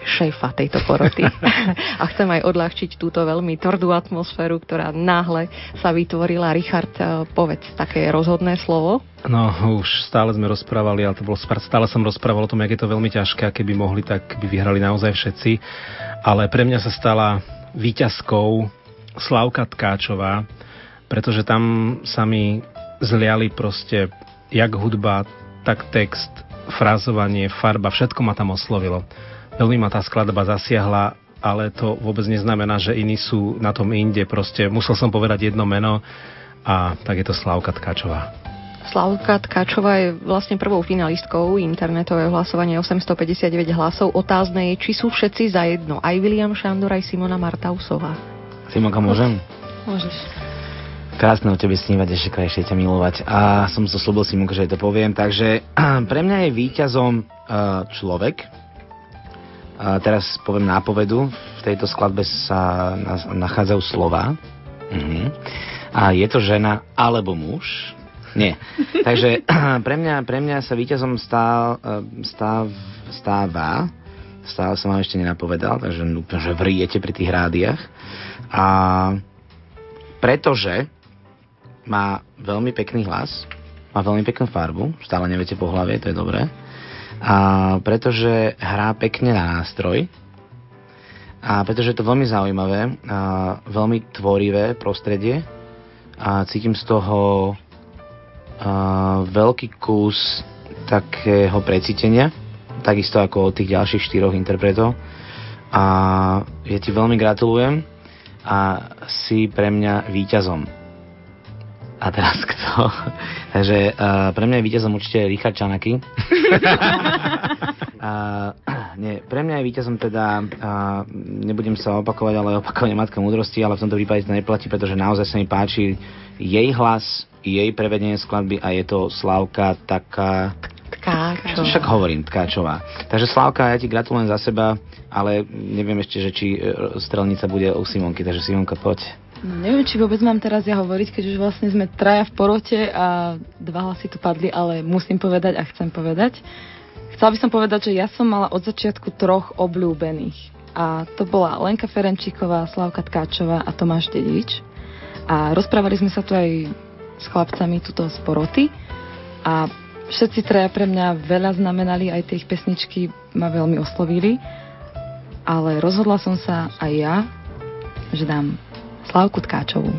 Speaker 2: šéfa tejto poroty. a chcem aj odľahčiť túto veľmi tvrdú atmosféru, ktorá náhle sa vytvorila. Richard, eh, povedz také rozhodné slovo.
Speaker 9: No, už stále sme rozprávali, ale to bolo stále som rozprával o tom, jak je to veľmi ťažké a keby mohli, tak by vyhrali naozaj všetci. Ale pre mňa sa stala výťazkou Slavka Tkáčová, pretože tam sa mi zliali proste jak hudba, tak text, frázovanie, farba, všetko ma tam oslovilo. Veľmi ma tá skladba zasiahla, ale to vôbec neznamená, že iní sú na tom inde. Proste musel som povedať jedno meno a tak je to Slavka Tkačová.
Speaker 2: Slavka Tkačová je vlastne prvou finalistkou internetového hlasovania 859 hlasov. Otázne je, či sú všetci za jedno. Aj William Šandor, aj Simona Martausová.
Speaker 11: Simonka, môžem?
Speaker 2: Môžeš.
Speaker 11: Krásne o tebe snívať, ešte krajšie ťa milovať. A som slúbil Simonka, že to poviem. Takže pre mňa je víťazom uh, človek, a teraz poviem nápovedu. V tejto skladbe sa nachádzajú slova. Mhm. A je to žena alebo muž. Nie. Takže pre mňa, pre mňa sa víťazom stál, stáv, stáva, stále som vám ešte nenapovedal, takže úplne, že vriete pri tých rádiách. A pretože má veľmi pekný hlas, má veľmi peknú farbu, stále neviete po hlave, to je dobré a pretože hrá pekne na nástroj a pretože je to veľmi zaujímavé, a veľmi tvorivé prostredie a cítim z toho a, veľký kus takého precítenia, takisto ako od tých ďalších štyroch interpretov. A ja ti veľmi gratulujem a si pre mňa víťazom. A teraz kto? Takže uh, pre mňa je víťazom určite Richard Čanaky. uh, nie, pre mňa je víťazom teda, uh, nebudem sa opakovať, ale opakovanie Matka múdrosti, ale v tomto prípade to neplatí, pretože naozaj sa mi páči jej hlas, jej prevedenie skladby a je to Slavka taká...
Speaker 2: Tkáčová.
Speaker 11: Však hovorím, Tkáčová. Takže Slavka, ja ti gratulujem za seba, ale neviem ešte, že či e, strelnica bude u Simonky, takže Simonka, poď.
Speaker 10: No, neviem, či vôbec mám teraz ja hovoriť, keď už vlastne sme traja v porote a dva hlasy tu padli, ale musím povedať a chcem povedať. Chcela by som povedať, že ja som mala od začiatku troch obľúbených. A to bola Lenka Ferenčíková, Slavka Tkáčová a Tomáš Dedič. A rozprávali sme sa tu aj s chlapcami tuto z poroty. A všetci traja pre mňa veľa znamenali, aj tie ich pesničky ma veľmi oslovili. Ale rozhodla som sa aj ja, že dám Slavku Tkáčovú.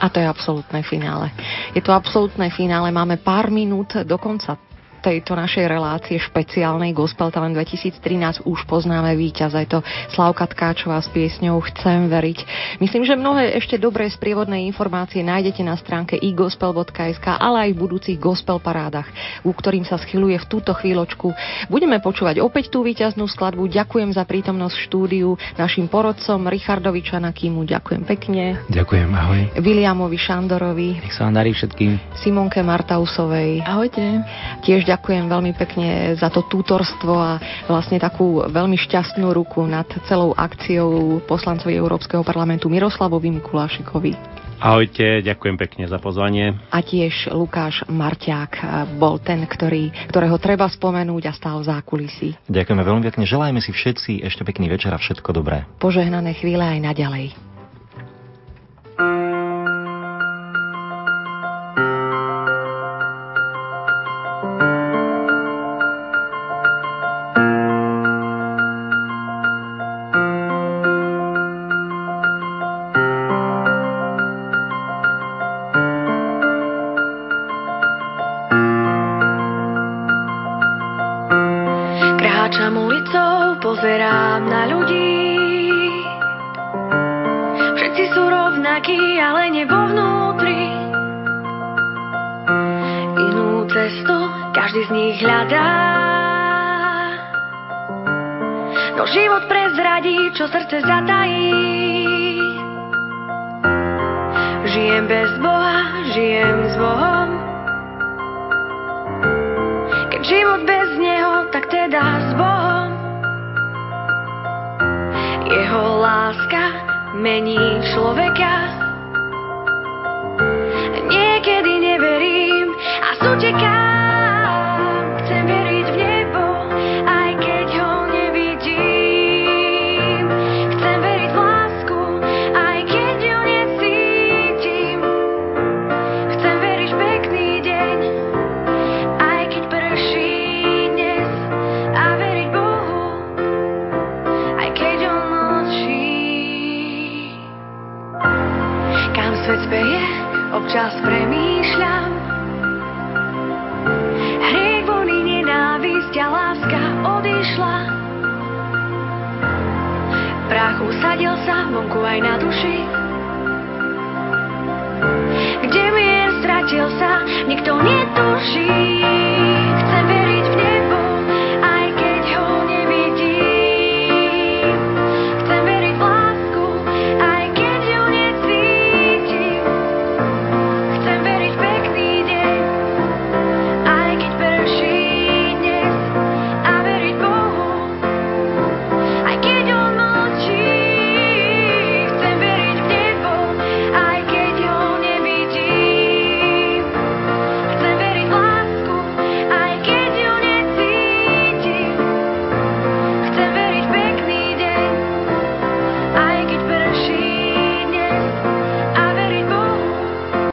Speaker 10: A to je absolútne finále. Je to absolútne finále. Máme pár minút do konca
Speaker 7: tejto našej relácie špeciálnej Gospel Talent 2013 už poznáme víťaza. Je to Slavka Tkáčová s piesňou Chcem veriť. Myslím, že mnohé ešte dobré sprievodné informácie nájdete na stránke igospel.sk, ale aj v budúcich gospel parádach, u ktorým sa schyluje v túto chvíľočku. Budeme počúvať opäť tú víťaznú skladbu. Ďakujem za prítomnosť v štúdiu našim porodcom Richardovi Čanakimu. Ďakujem pekne.
Speaker 9: Ďakujem, ahoj.
Speaker 7: Williamovi Šandorovi.
Speaker 11: Nech sa vám darí všetkým.
Speaker 7: Simonke Martausovej.
Speaker 10: Ahojte.
Speaker 7: Tiež ďakujem veľmi pekne za to tútorstvo a vlastne takú veľmi šťastnú ruku nad celou akciou poslancovi Európskeho parlamentu Miroslavovi Mikulášikovi.
Speaker 4: Ahojte, ďakujem pekne za pozvanie.
Speaker 7: A tiež Lukáš Marťák bol ten, ktorý, ktorého treba spomenúť a stál za kulisy.
Speaker 5: Ďakujeme veľmi pekne, želajme si všetci ešte pekný večer a všetko dobré.
Speaker 7: Požehnané chvíle aj naďalej.